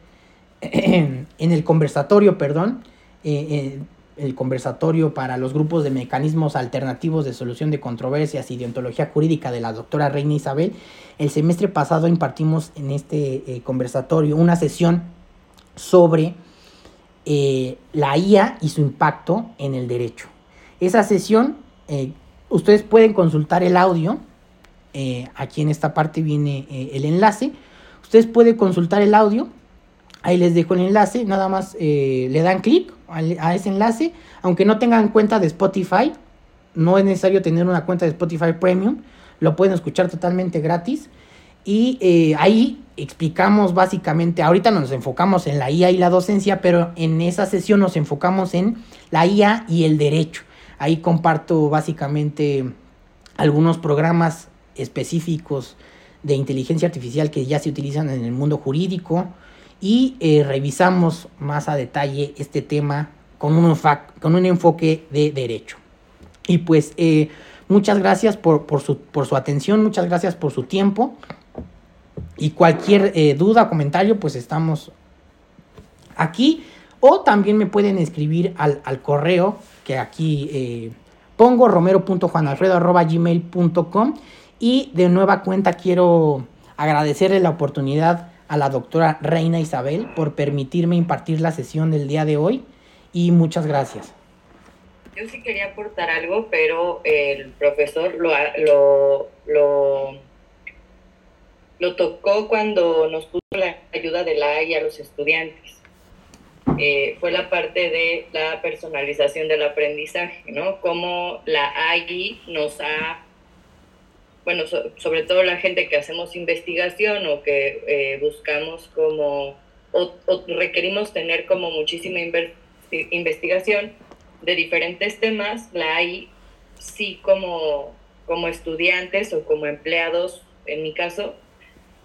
en el conversatorio, perdón, eh, eh, el conversatorio para los grupos de mecanismos alternativos de solución de controversias y de ontología jurídica de la doctora Reina Isabel, el semestre pasado impartimos en este eh, conversatorio una sesión sobre la IA y su impacto en el derecho. Esa sesión, ustedes pueden consultar el audio, aquí en esta parte viene el enlace, ustedes pueden consultar el audio, ahí les dejo el enlace, nada más eh, le dan clic a, ese enlace, aunque no tengan cuenta de Spotify, no es necesario tener una cuenta de Spotify Premium, lo pueden escuchar totalmente gratis. Y eh, ahí explicamos básicamente, ahorita nos enfocamos en la IA y la docencia, pero en esa sesión nos enfocamos en la IA y el derecho. Ahí comparto básicamente algunos programas específicos de inteligencia artificial que ya se utilizan en el mundo jurídico y eh, revisamos más a detalle este tema con un, enfoque de derecho. Y pues eh, muchas gracias por, su, por, su, atención, muchas gracias por su tiempo. Y cualquier eh, duda o comentario, pues estamos aquí. O también me pueden escribir al, al correo que aquí pongo, romero.juanalfredo.gmail.com. Y de nueva cuenta quiero agradecerle la oportunidad a la doctora Reina Isabel por permitirme impartir la sesión del día de hoy y muchas gracias. Yo sí quería aportar algo, pero el profesor lo, lo, lo, lo tocó cuando nos puso la ayuda de la AI a los estudiantes. Eh, fue la parte de la personalización del aprendizaje, ¿no? Cómo la AI nos ha, bueno, sobre todo la gente que hacemos investigación o que eh, buscamos como, o, requerimos tener como muchísima investigación de diferentes temas, la AI sí como, como estudiantes o como empleados, en mi caso,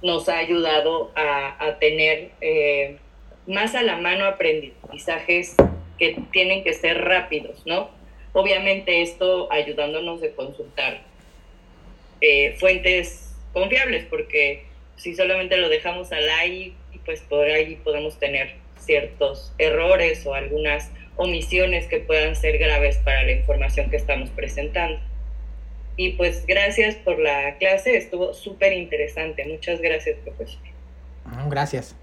nos ha ayudado a, a tener... Eh, más a la mano aprendizajes que tienen que ser rápidos, ¿no? Obviamente esto ayudándonos de consultar eh, fuentes confiables, porque si solamente lo dejamos al AI, pues por ahí podemos tener ciertos errores o algunas omisiones que puedan ser graves para la información que estamos presentando. Y pues gracias por la clase, estuvo súper interesante. Muchas gracias, profesor. Gracias.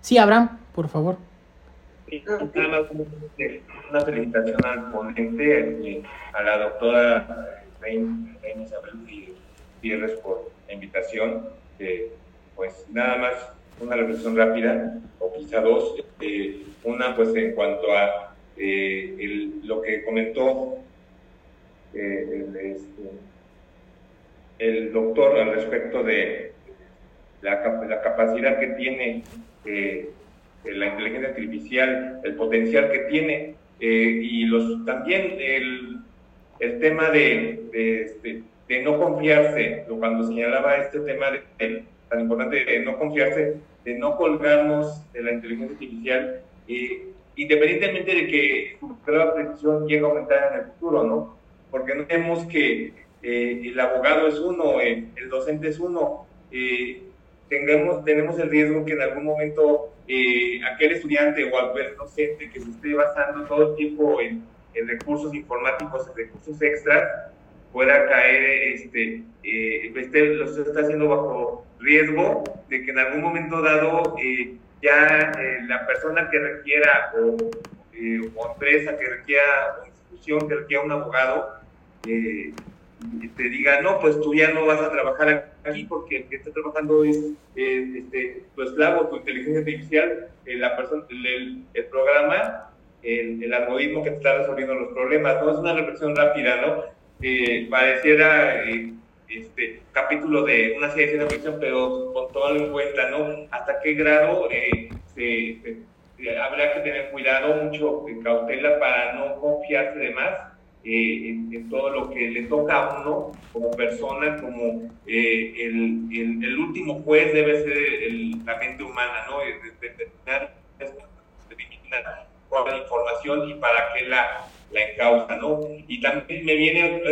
Sí, Abraham, por favor. Una felicitación al ponente, a la doctora Reina Isabel Gutiérrez por la invitación. pues nada más una reflexión rápida, o quizá dos. Eh, una, pues en cuanto a eh, lo que comentó eh, el, este, el, doctor al respecto de la, la capacidad que tiene la inteligencia artificial, el potencial que tiene eh, y los también el, el tema de, de, este, de, no confiarse, cuando señalaba este tema de, tan importante de no confiarse, de no colgarnos de la inteligencia artificial, eh, independientemente de que su precisión llegue a aumentar en el futuro, ¿no? Porque no vemos que el abogado es uno, el, docente es uno, tengamos, tenemos el riesgo que en algún momento eh, aquel estudiante o aquel docente que se esté basando todo el tiempo en, en recursos informáticos, en recursos extras, pueda caer, este, eh, este, lo está haciendo bajo riesgo de que en algún momento dado eh, ya eh, la persona que requiera o, o, empresa que requiera o institución que requiera un abogado te diga, no, pues tú ya no vas a trabajar aquí porque el que está trabajando es este, tu esclavo, tu inteligencia artificial, eh, la persona, el, el programa, el, algoritmo que te está resolviendo los problemas. ¿no? Es una reflexión rápida, ¿no? Eh, pareciera eh, este capítulo de una serie de ciencia ficción, pero con todo en cuenta, ¿no? Hasta qué grado se, se, habrá que tener cuidado, mucho cautela para no confiarse de más eh, en, todo lo que le toca a uno como persona, como eh, el, el, el, último juez debe ser el, la mente humana, ¿no? Determinar toda la información y para qué la, la encausa, ¿no? Y también me viene,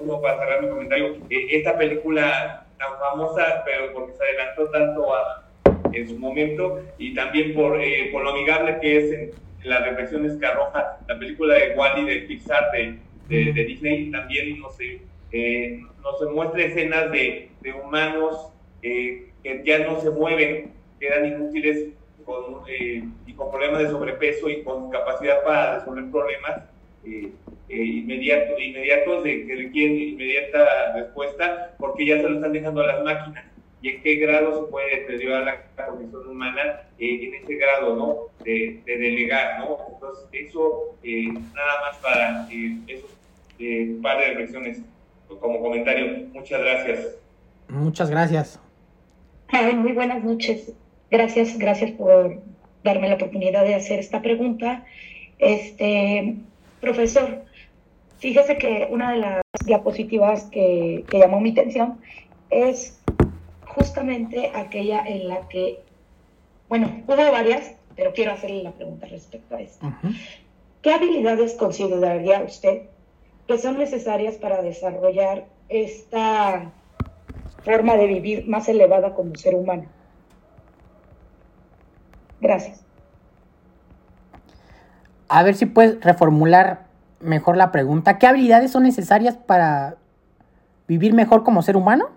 uno para cerrar mi comentario, eh, esta película tan famosa, pero porque se adelantó tanto a, en su momento y también por, por lo amigable que es en, las reflexiones que arroja la película de Wally de Pixar de, de, Disney, también no sé, eh, nos muestra escenas de, de humanos eh, que ya no se mueven, quedan inútiles con, eh, y con problemas de sobrepeso y con capacidad para resolver problemas eh, inmediato, inmediatos de que requieren inmediata respuesta porque ya se lo están dejando a las máquinas y en qué grado se puede deteriorar la condición humana eh, en ese grado, ¿no? De, delegar, ¿no? Entonces, eso eh, nada más para eh, esos eh, par de reflexiones como comentario. Muchas gracias. Muchas gracias. muy buenas noches. Gracias, gracias por darme la oportunidad de hacer esta pregunta. Este, profesor, fíjese que una de las diapositivas que, que llamó mi atención es justamente aquella en la que, bueno, hubo varias, pero quiero hacerle la pregunta respecto a esto. ¿Qué habilidades consideraría usted que son necesarias para desarrollar esta forma de vivir más elevada como ser humano? Gracias. A ver si puedes reformular mejor la pregunta. ¿Qué habilidades son necesarias para vivir mejor como ser humano?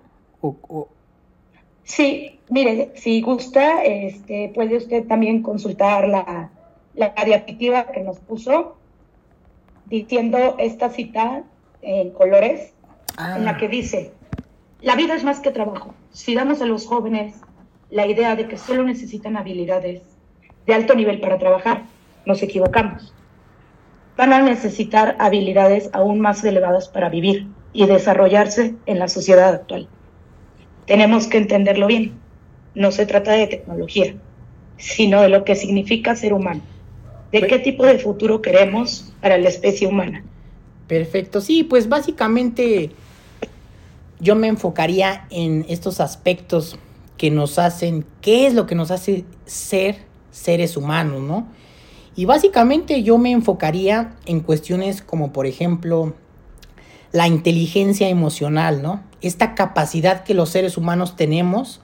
Sí, mire, si gusta, este, puede usted también consultar la, la diapositiva que nos puso diciendo esta cita en colores, en la ah. que dice, la vida es más que trabajo. Si damos a los jóvenes la idea de que solo necesitan habilidades de alto nivel para trabajar, nos equivocamos. Van a necesitar habilidades aún más elevadas para vivir y desarrollarse en la sociedad actual. Tenemos que entenderlo bien. No se trata de tecnología, sino de lo que significa ser humano. ¿De qué tipo de futuro queremos para la especie humana? Perfecto, sí, pues básicamente yo me enfocaría en estos aspectos que nos hacen, qué es lo que nos hace ser seres humanos, ¿no? Y básicamente yo me enfocaría en cuestiones como por ejemplo la inteligencia emocional, ¿no? Esta capacidad que los seres humanos tenemos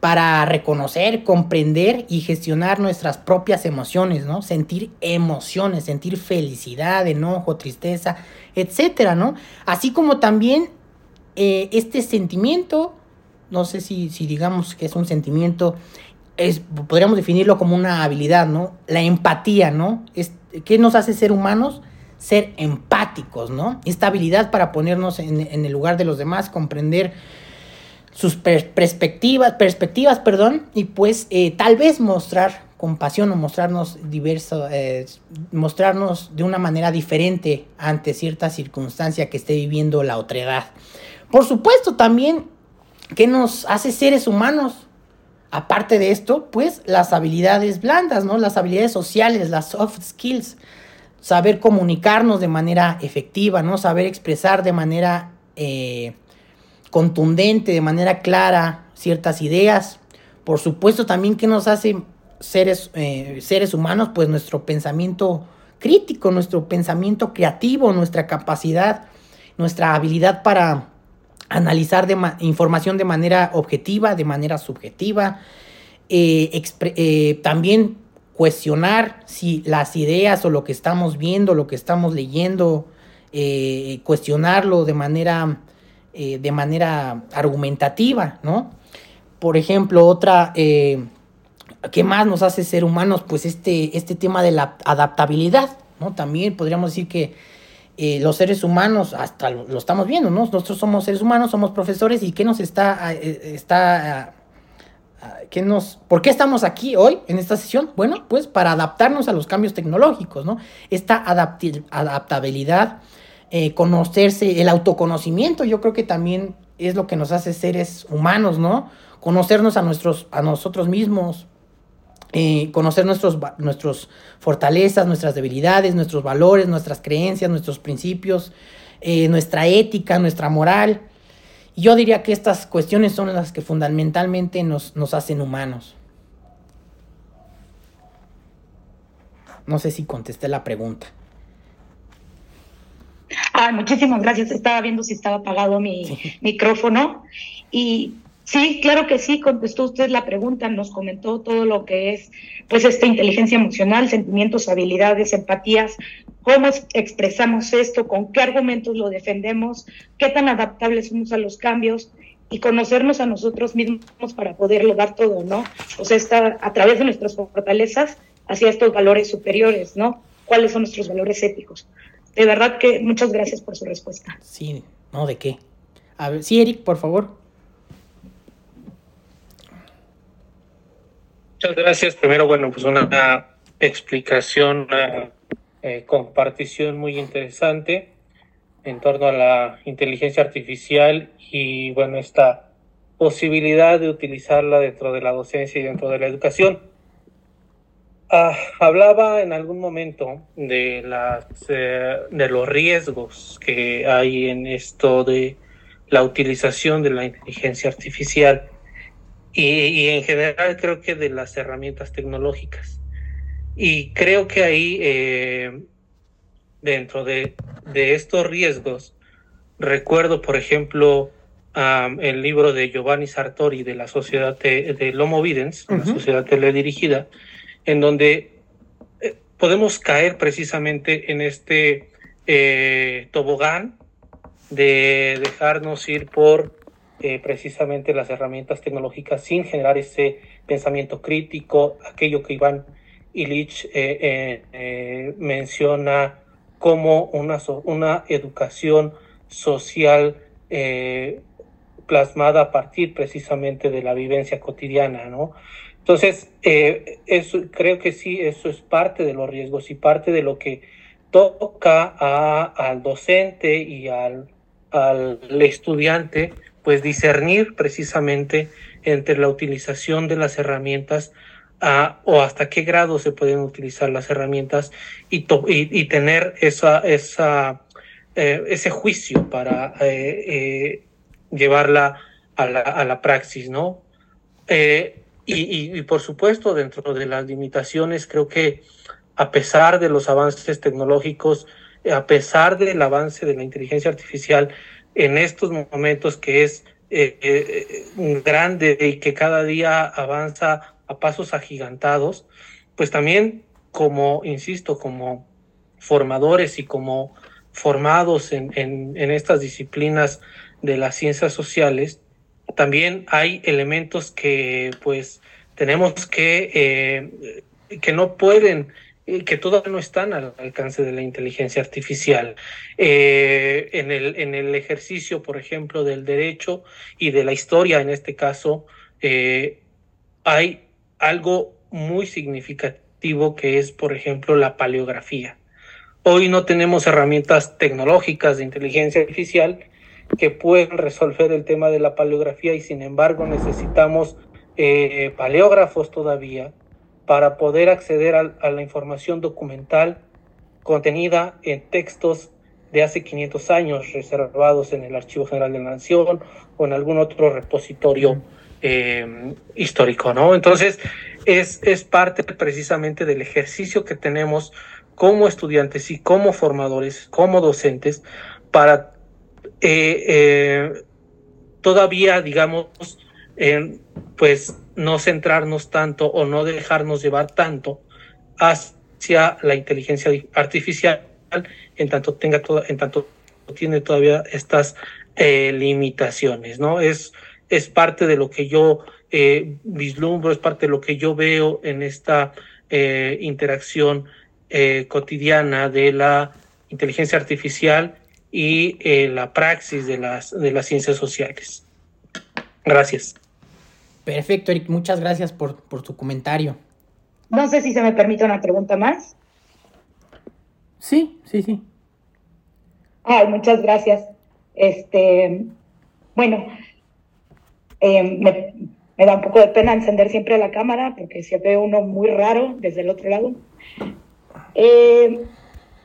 para reconocer, comprender y gestionar nuestras propias emociones, ¿no? Sentir emociones, sentir felicidad, enojo, tristeza, etcétera, ¿no? Así como también eh, este sentimiento, no sé si, si digamos que es un sentimiento, es, podríamos definirlo como una habilidad, ¿no? La empatía, ¿no? Es, ¿Qué nos hace ser humanos? Ser empáticos, ¿no? Esta habilidad para ponernos en, el lugar de los demás, comprender sus perspectivas, perspectivas, perdón, y pues eh, tal vez mostrar compasión o mostrarnos diverso, eh, mostrarnos de una manera diferente ante cierta circunstancia que esté viviendo la otredad. Por supuesto, también, ¿qué nos hace seres humanos? Aparte de esto, pues las habilidades blandas, ¿no? Las habilidades sociales, las soft skills. Saber comunicarnos de manera efectiva, ¿no? Saber expresar de manera eh, contundente, de manera clara, ciertas ideas. Por supuesto también que nos hace seres, eh, seres humanos, pues nuestro pensamiento crítico, nuestro pensamiento creativo, nuestra capacidad, nuestra habilidad para analizar de información de manera objetiva, de manera subjetiva, eh, también cuestionar si las ideas o lo que estamos viendo, lo que estamos leyendo, cuestionarlo de manera eh, de manera argumentativa, ¿no? Por ejemplo, otra, eh, ¿qué más nos hace ser humanos? Pues este, este tema de la adaptabilidad, ¿no? También podríamos decir que eh, los seres humanos, hasta lo, estamos viendo, ¿no? Nosotros somos seres humanos, somos profesores y ¿qué nos está, está ¿Qué nos, ¿Por qué estamos aquí hoy en esta sesión? Bueno, pues para adaptarnos a los cambios tecnológicos, ¿no? Esta adaptabilidad eh, conocerse, el autoconocimiento, yo creo que también es lo que nos hace seres humanos, ¿no? Conocernos a, nuestros, a nosotros mismos, eh, conocer nuestros, nuestros fortalezas, nuestras debilidades, nuestros valores, nuestras creencias, nuestros principios, eh, nuestra ética, nuestra moral. Yo diría que estas cuestiones son las que fundamentalmente nos, nos hacen humanos. No sé si contesté la pregunta. Ah, muchísimas gracias. Estaba viendo si estaba apagado mi micrófono. Y sí, claro que sí, contestó usted la pregunta, nos comentó todo lo que es, pues, esta inteligencia emocional, sentimientos, habilidades, empatías, cómo expresamos esto, con qué argumentos lo defendemos, qué tan adaptables somos a los cambios y conocernos a nosotros mismos para poderlo dar todo, ¿no? O sea, está a través de nuestras fortalezas hacia estos valores superiores, ¿no? ¿Cuáles son nuestros valores éticos? de verdad que muchas gracias por su respuesta. Sí, no, ¿de qué? A ver, sí, Eric, por favor. Muchas gracias. Primero, bueno, pues una, explicación, una eh, compartición muy interesante en torno a la inteligencia artificial y, bueno, esta posibilidad de utilizarla dentro de la docencia y dentro de la educación. Ah, hablaba en algún momento de, las, eh, de los riesgos que hay en esto de la utilización de la inteligencia artificial y, en general creo que de las herramientas tecnológicas. Y creo que ahí, eh, dentro de, de, estos riesgos, recuerdo, por ejemplo, el libro de Giovanni Sartori de la sociedad de, de Lomo Videns, la sociedad teledirigida, en donde eh, podemos caer precisamente en este eh, tobogán de dejarnos ir por eh, precisamente las herramientas tecnológicas sin generar ese pensamiento crítico, aquello que Iván Illich eh, eh, menciona como una, una educación social plasmada a partir precisamente de la vivencia cotidiana, ¿no? Entonces, eso, creo que sí, eso es parte de los riesgos y parte de lo que toca a, al docente y al, al estudiante pues discernir precisamente entre la utilización de las herramientas o hasta qué grado se pueden utilizar las herramientas y, tener esa, eh, ese juicio para eh, eh, llevarla a la, a la, praxis, ¿no? Y, por supuesto, dentro de las limitaciones, creo que a pesar de los avances tecnológicos, a pesar del avance de la inteligencia artificial, en estos momentos que es eh, eh, grande y que cada día avanza a pasos agigantados, pues también como, insisto, como formadores y como formados en, en, estas disciplinas de las ciencias sociales, también hay elementos que pues tenemos que, eh, que no pueden que todavía no están al alcance de la inteligencia artificial. Eh, en, el, en el ejercicio, por ejemplo, del derecho y de la historia, en este caso, eh, hay algo muy significativo que es, por ejemplo, la paleografía. Hoy no tenemos herramientas tecnológicas de inteligencia artificial que puedan resolver el tema de la paleografía y sin embargo necesitamos eh, paleógrafos todavía para poder acceder a, la información documental contenida en textos de hace 500 años reservados en el Archivo General de la Nación o en algún otro repositorio eh, histórico, ¿no? Entonces, es, es parte precisamente del ejercicio que tenemos como estudiantes y como formadores, como docentes, para eh, eh, todavía, digamos, pues no centrarnos tanto o no dejarnos llevar tanto hacia la inteligencia artificial en tanto tenga toda, en tanto tiene todavía estas eh, limitaciones, ¿no? Es, es parte de lo que yo eh, vislumbro, es parte de lo que yo veo en esta eh, interacción cotidiana de la inteligencia artificial y la praxis de las, de las ciencias sociales. Gracias. Perfecto, Eric. Muchas gracias por, por tu comentario. No sé si se me permite una pregunta más. Sí, sí, sí. Ay, muchas gracias. Este, bueno, eh, me, da un poco de pena encender siempre la cámara porque se ve uno muy raro desde el otro lado. Eh,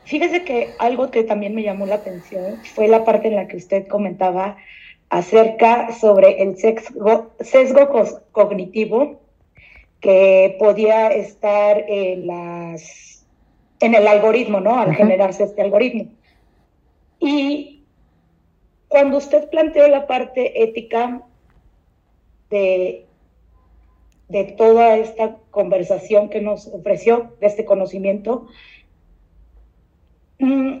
fíjese que algo que también me llamó la atención fue la parte en la que usted comentaba acerca sobre el sesgo, sesgo cognitivo que podía estar en, las, en el algoritmo, ¿no? Al generarse este algoritmo. Y cuando usted planteó la parte ética de, de toda esta conversación que nos ofreció, de este conocimiento, mm,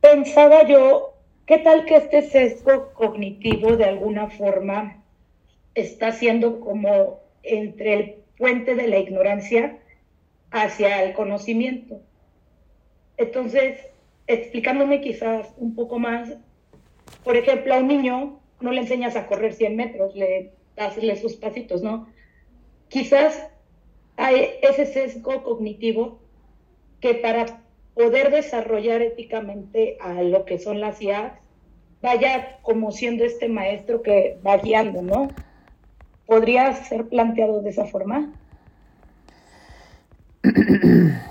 pensaba yo ¿Qué tal que este sesgo cognitivo de alguna forma está siendo como entre el puente de la ignorancia hacia el conocimiento? Entonces, explicándome quizás un poco más, por ejemplo, a un niño no le enseñas a correr 100 metros, le das sus pasitos, ¿no? Quizás hay ese sesgo cognitivo que para poder desarrollar éticamente a lo que son las IAs, vaya como siendo este maestro que va guiando, ¿no? ¿Podría ser planteado de esa forma?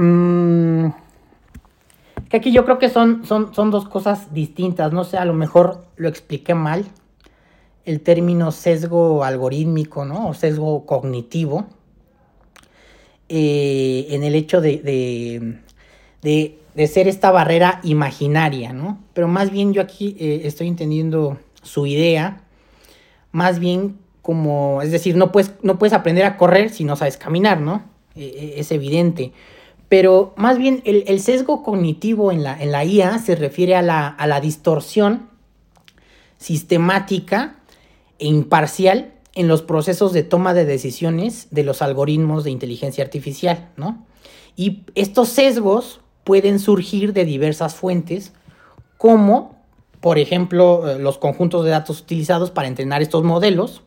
Mm, que aquí yo creo que son, son, son dos cosas distintas, no sé, a lo mejor lo expliqué mal, el término sesgo algorítmico, ¿no? O sesgo cognitivo eh, en el hecho de, de, ser esta barrera imaginaria, ¿no? Pero más bien yo aquí eh, estoy entendiendo su idea, más bien como, es decir, no puedes, no puedes aprender a correr si no sabes caminar, ¿no? E, e, es evidente. pero más bien el, sesgo cognitivo en la, en la, IA se refiere a la, a la distorsión sistemática e imparcial en los procesos de toma de decisiones de los algoritmos de inteligencia artificial, ¿no? Y estos sesgos pueden surgir de diversas fuentes, como, por ejemplo, eh, los conjuntos de datos utilizados para entrenar estos modelos,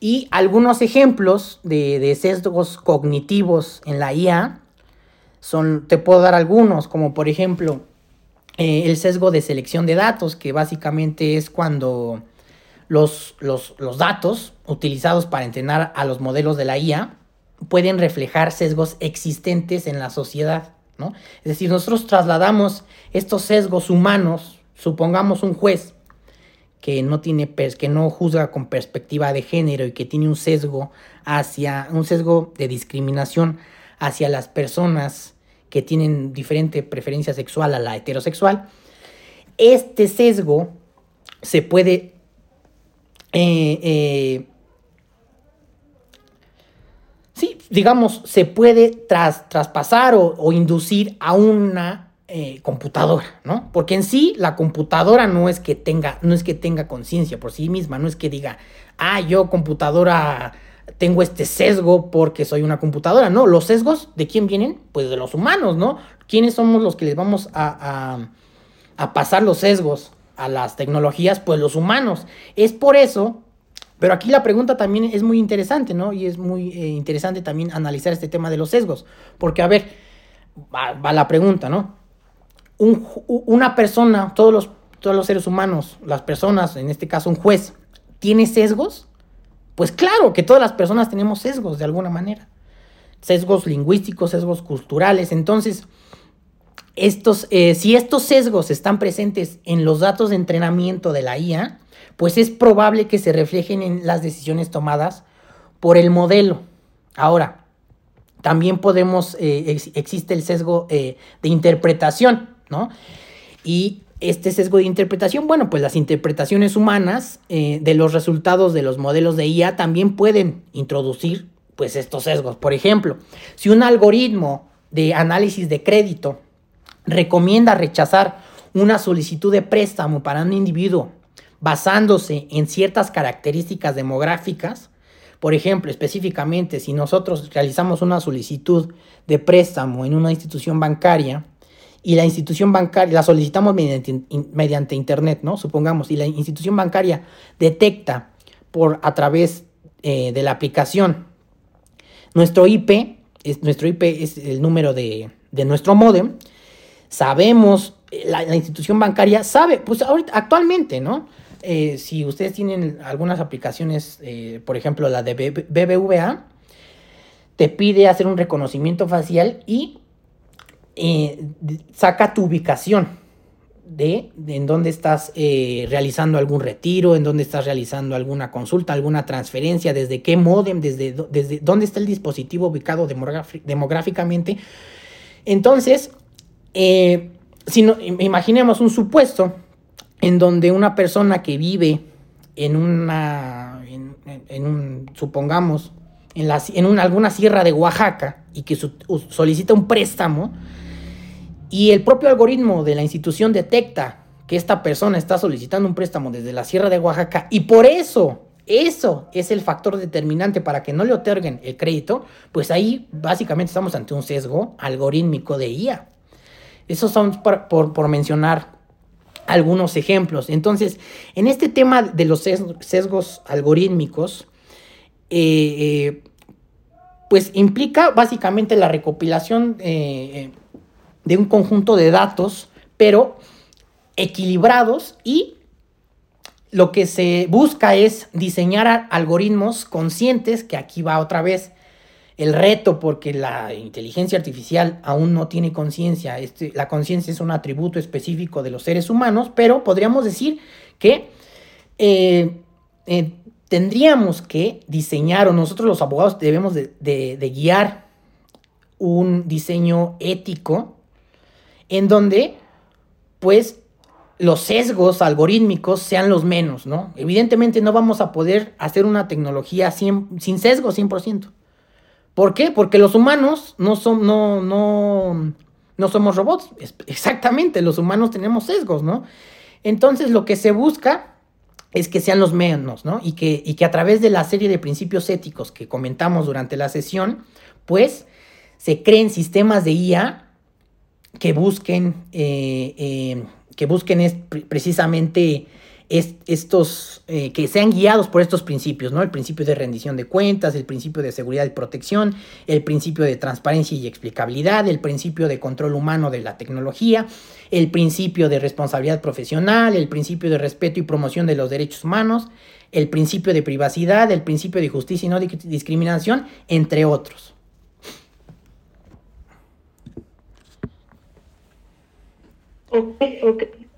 y algunos ejemplos de, sesgos cognitivos en la IA son, te puedo dar algunos, como por ejemplo eh, el sesgo de selección de datos, que básicamente es cuando los, los, datos utilizados para entrenar a los modelos de la IA pueden reflejar sesgos existentes en la sociedad, ¿no? Es decir, nosotros trasladamos estos sesgos humanos, supongamos un juez que no tiene que no juzga con perspectiva de género y que tiene un sesgo hacia un sesgo de discriminación hacia las personas que tienen diferente preferencia sexual a la heterosexual, este sesgo se puede eh, eh, sí, digamos, se puede traspasar o, inducir a una eh, computadora, ¿no? Porque en sí la computadora no es que tenga, no es que tenga conciencia por sí misma, no es que diga, ah, yo computadora tengo este sesgo porque soy una computadora, no, los sesgos de quién vienen, pues de los humanos, ¿no? ¿Quiénes somos los que les vamos a, a pasar los sesgos? A las tecnologías, pues los humanos. Es por eso, pero aquí la pregunta también es muy interesante, ¿no? Y es muy eh, interesante también analizar este tema de los sesgos, porque a ver, va, la pregunta, ¿no? una persona, todos los, todos los seres humanos, las personas, en este caso un juez, ¿tiene sesgos? Pues claro que todas las personas tenemos sesgos de alguna manera. Sesgos lingüísticos, sesgos culturales. Entonces, estos, eh, si estos sesgos están presentes en los datos de entrenamiento de la IA, pues es probable que se reflejen en las decisiones tomadas por el modelo. Ahora, también podemos, eh, existe el sesgo eh, de interpretación, ¿no? Y este sesgo de interpretación, bueno, pues las interpretaciones humanas de los resultados de los modelos de IA también pueden introducir, pues, estos sesgos. Por ejemplo, si un algoritmo de análisis de crédito recomienda rechazar una solicitud de préstamo para un individuo basándose en ciertas características demográficas, por ejemplo, específicamente si nosotros realizamos una solicitud de préstamo en una institución bancaria y la institución bancaria la solicitamos mediante, mediante internet, ¿no? Supongamos, y la institución bancaria detecta por a través eh, de la aplicación nuestro IP, es, nuestro IP es el número de, de nuestro modem, sabemos, eh, la, institución bancaria sabe, pues ahorita, actualmente, ¿no? Eh, si ustedes tienen algunas aplicaciones, eh, por ejemplo la de BBVA, te pide hacer un reconocimiento facial y saca tu ubicación de, en dónde estás realizando algún retiro, en dónde estás realizando alguna consulta, alguna transferencia, desde qué modem, desde, desde dónde está el dispositivo ubicado demográficamente. Entonces, eh, si imaginemos un supuesto en donde una persona que vive en una, en, un, supongamos, en, la, alguna sierra de Oaxaca y que solicita un préstamo y el propio algoritmo de la institución detecta que esta persona está solicitando un préstamo desde la sierra de Oaxaca y por eso eso es el factor determinante para que no le otorguen el crédito, pues ahí básicamente estamos ante un sesgo algorítmico de IA. Esos son por, mencionar algunos ejemplos. Entonces, en este tema de los sesgos algorítmicos, eh, eh, pues implica básicamente la recopilación eh, de un conjunto de datos, pero equilibrados y lo que se busca es diseñar algoritmos conscientes, que aquí va otra vez el reto, porque la inteligencia artificial aún no tiene conciencia. Este, la conciencia es un atributo específico de los seres humanos, pero podríamos decir que eh, eh, tendríamos que diseñar, o nosotros los abogados debemos de, guiar un diseño ético en donde, pues, los sesgos algorítmicos sean los menos, ¿no? Evidentemente no vamos a poder hacer una tecnología sin sesgo 100%. ¿Por qué? Porque los humanos no son, no, no, no somos robots. Exactamente, los humanos tenemos sesgos, ¿no? Entonces lo que se busca es que sean los menos, ¿no? Y que, y que a través de la serie de principios éticos que comentamos durante la sesión, pues se creen sistemas de IA que busquen, eh, eh, que busquen es, precisamente estos, eh, que sean guiados por estos principios, ¿no? El principio de rendición de cuentas, el principio de seguridad y protección, el principio de transparencia y explicabilidad, el principio de control humano de la tecnología, el principio de responsabilidad profesional, el principio de respeto y promoción de los derechos humanos, el principio de privacidad, el principio de justicia y no discriminación, entre otros.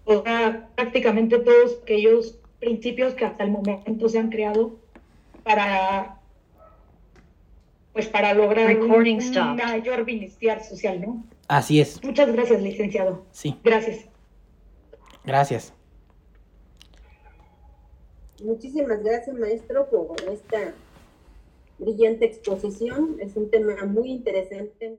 O sea, prácticamente todos aquellos principios que hasta el momento se han creado para pues para lograr un, mayor bienestar social, ¿no? Así es. Muchas gracias, licenciado. Sí. Gracias. Gracias. Muchísimas gracias, maestro, por esta brillante exposición. Es un tema muy interesante.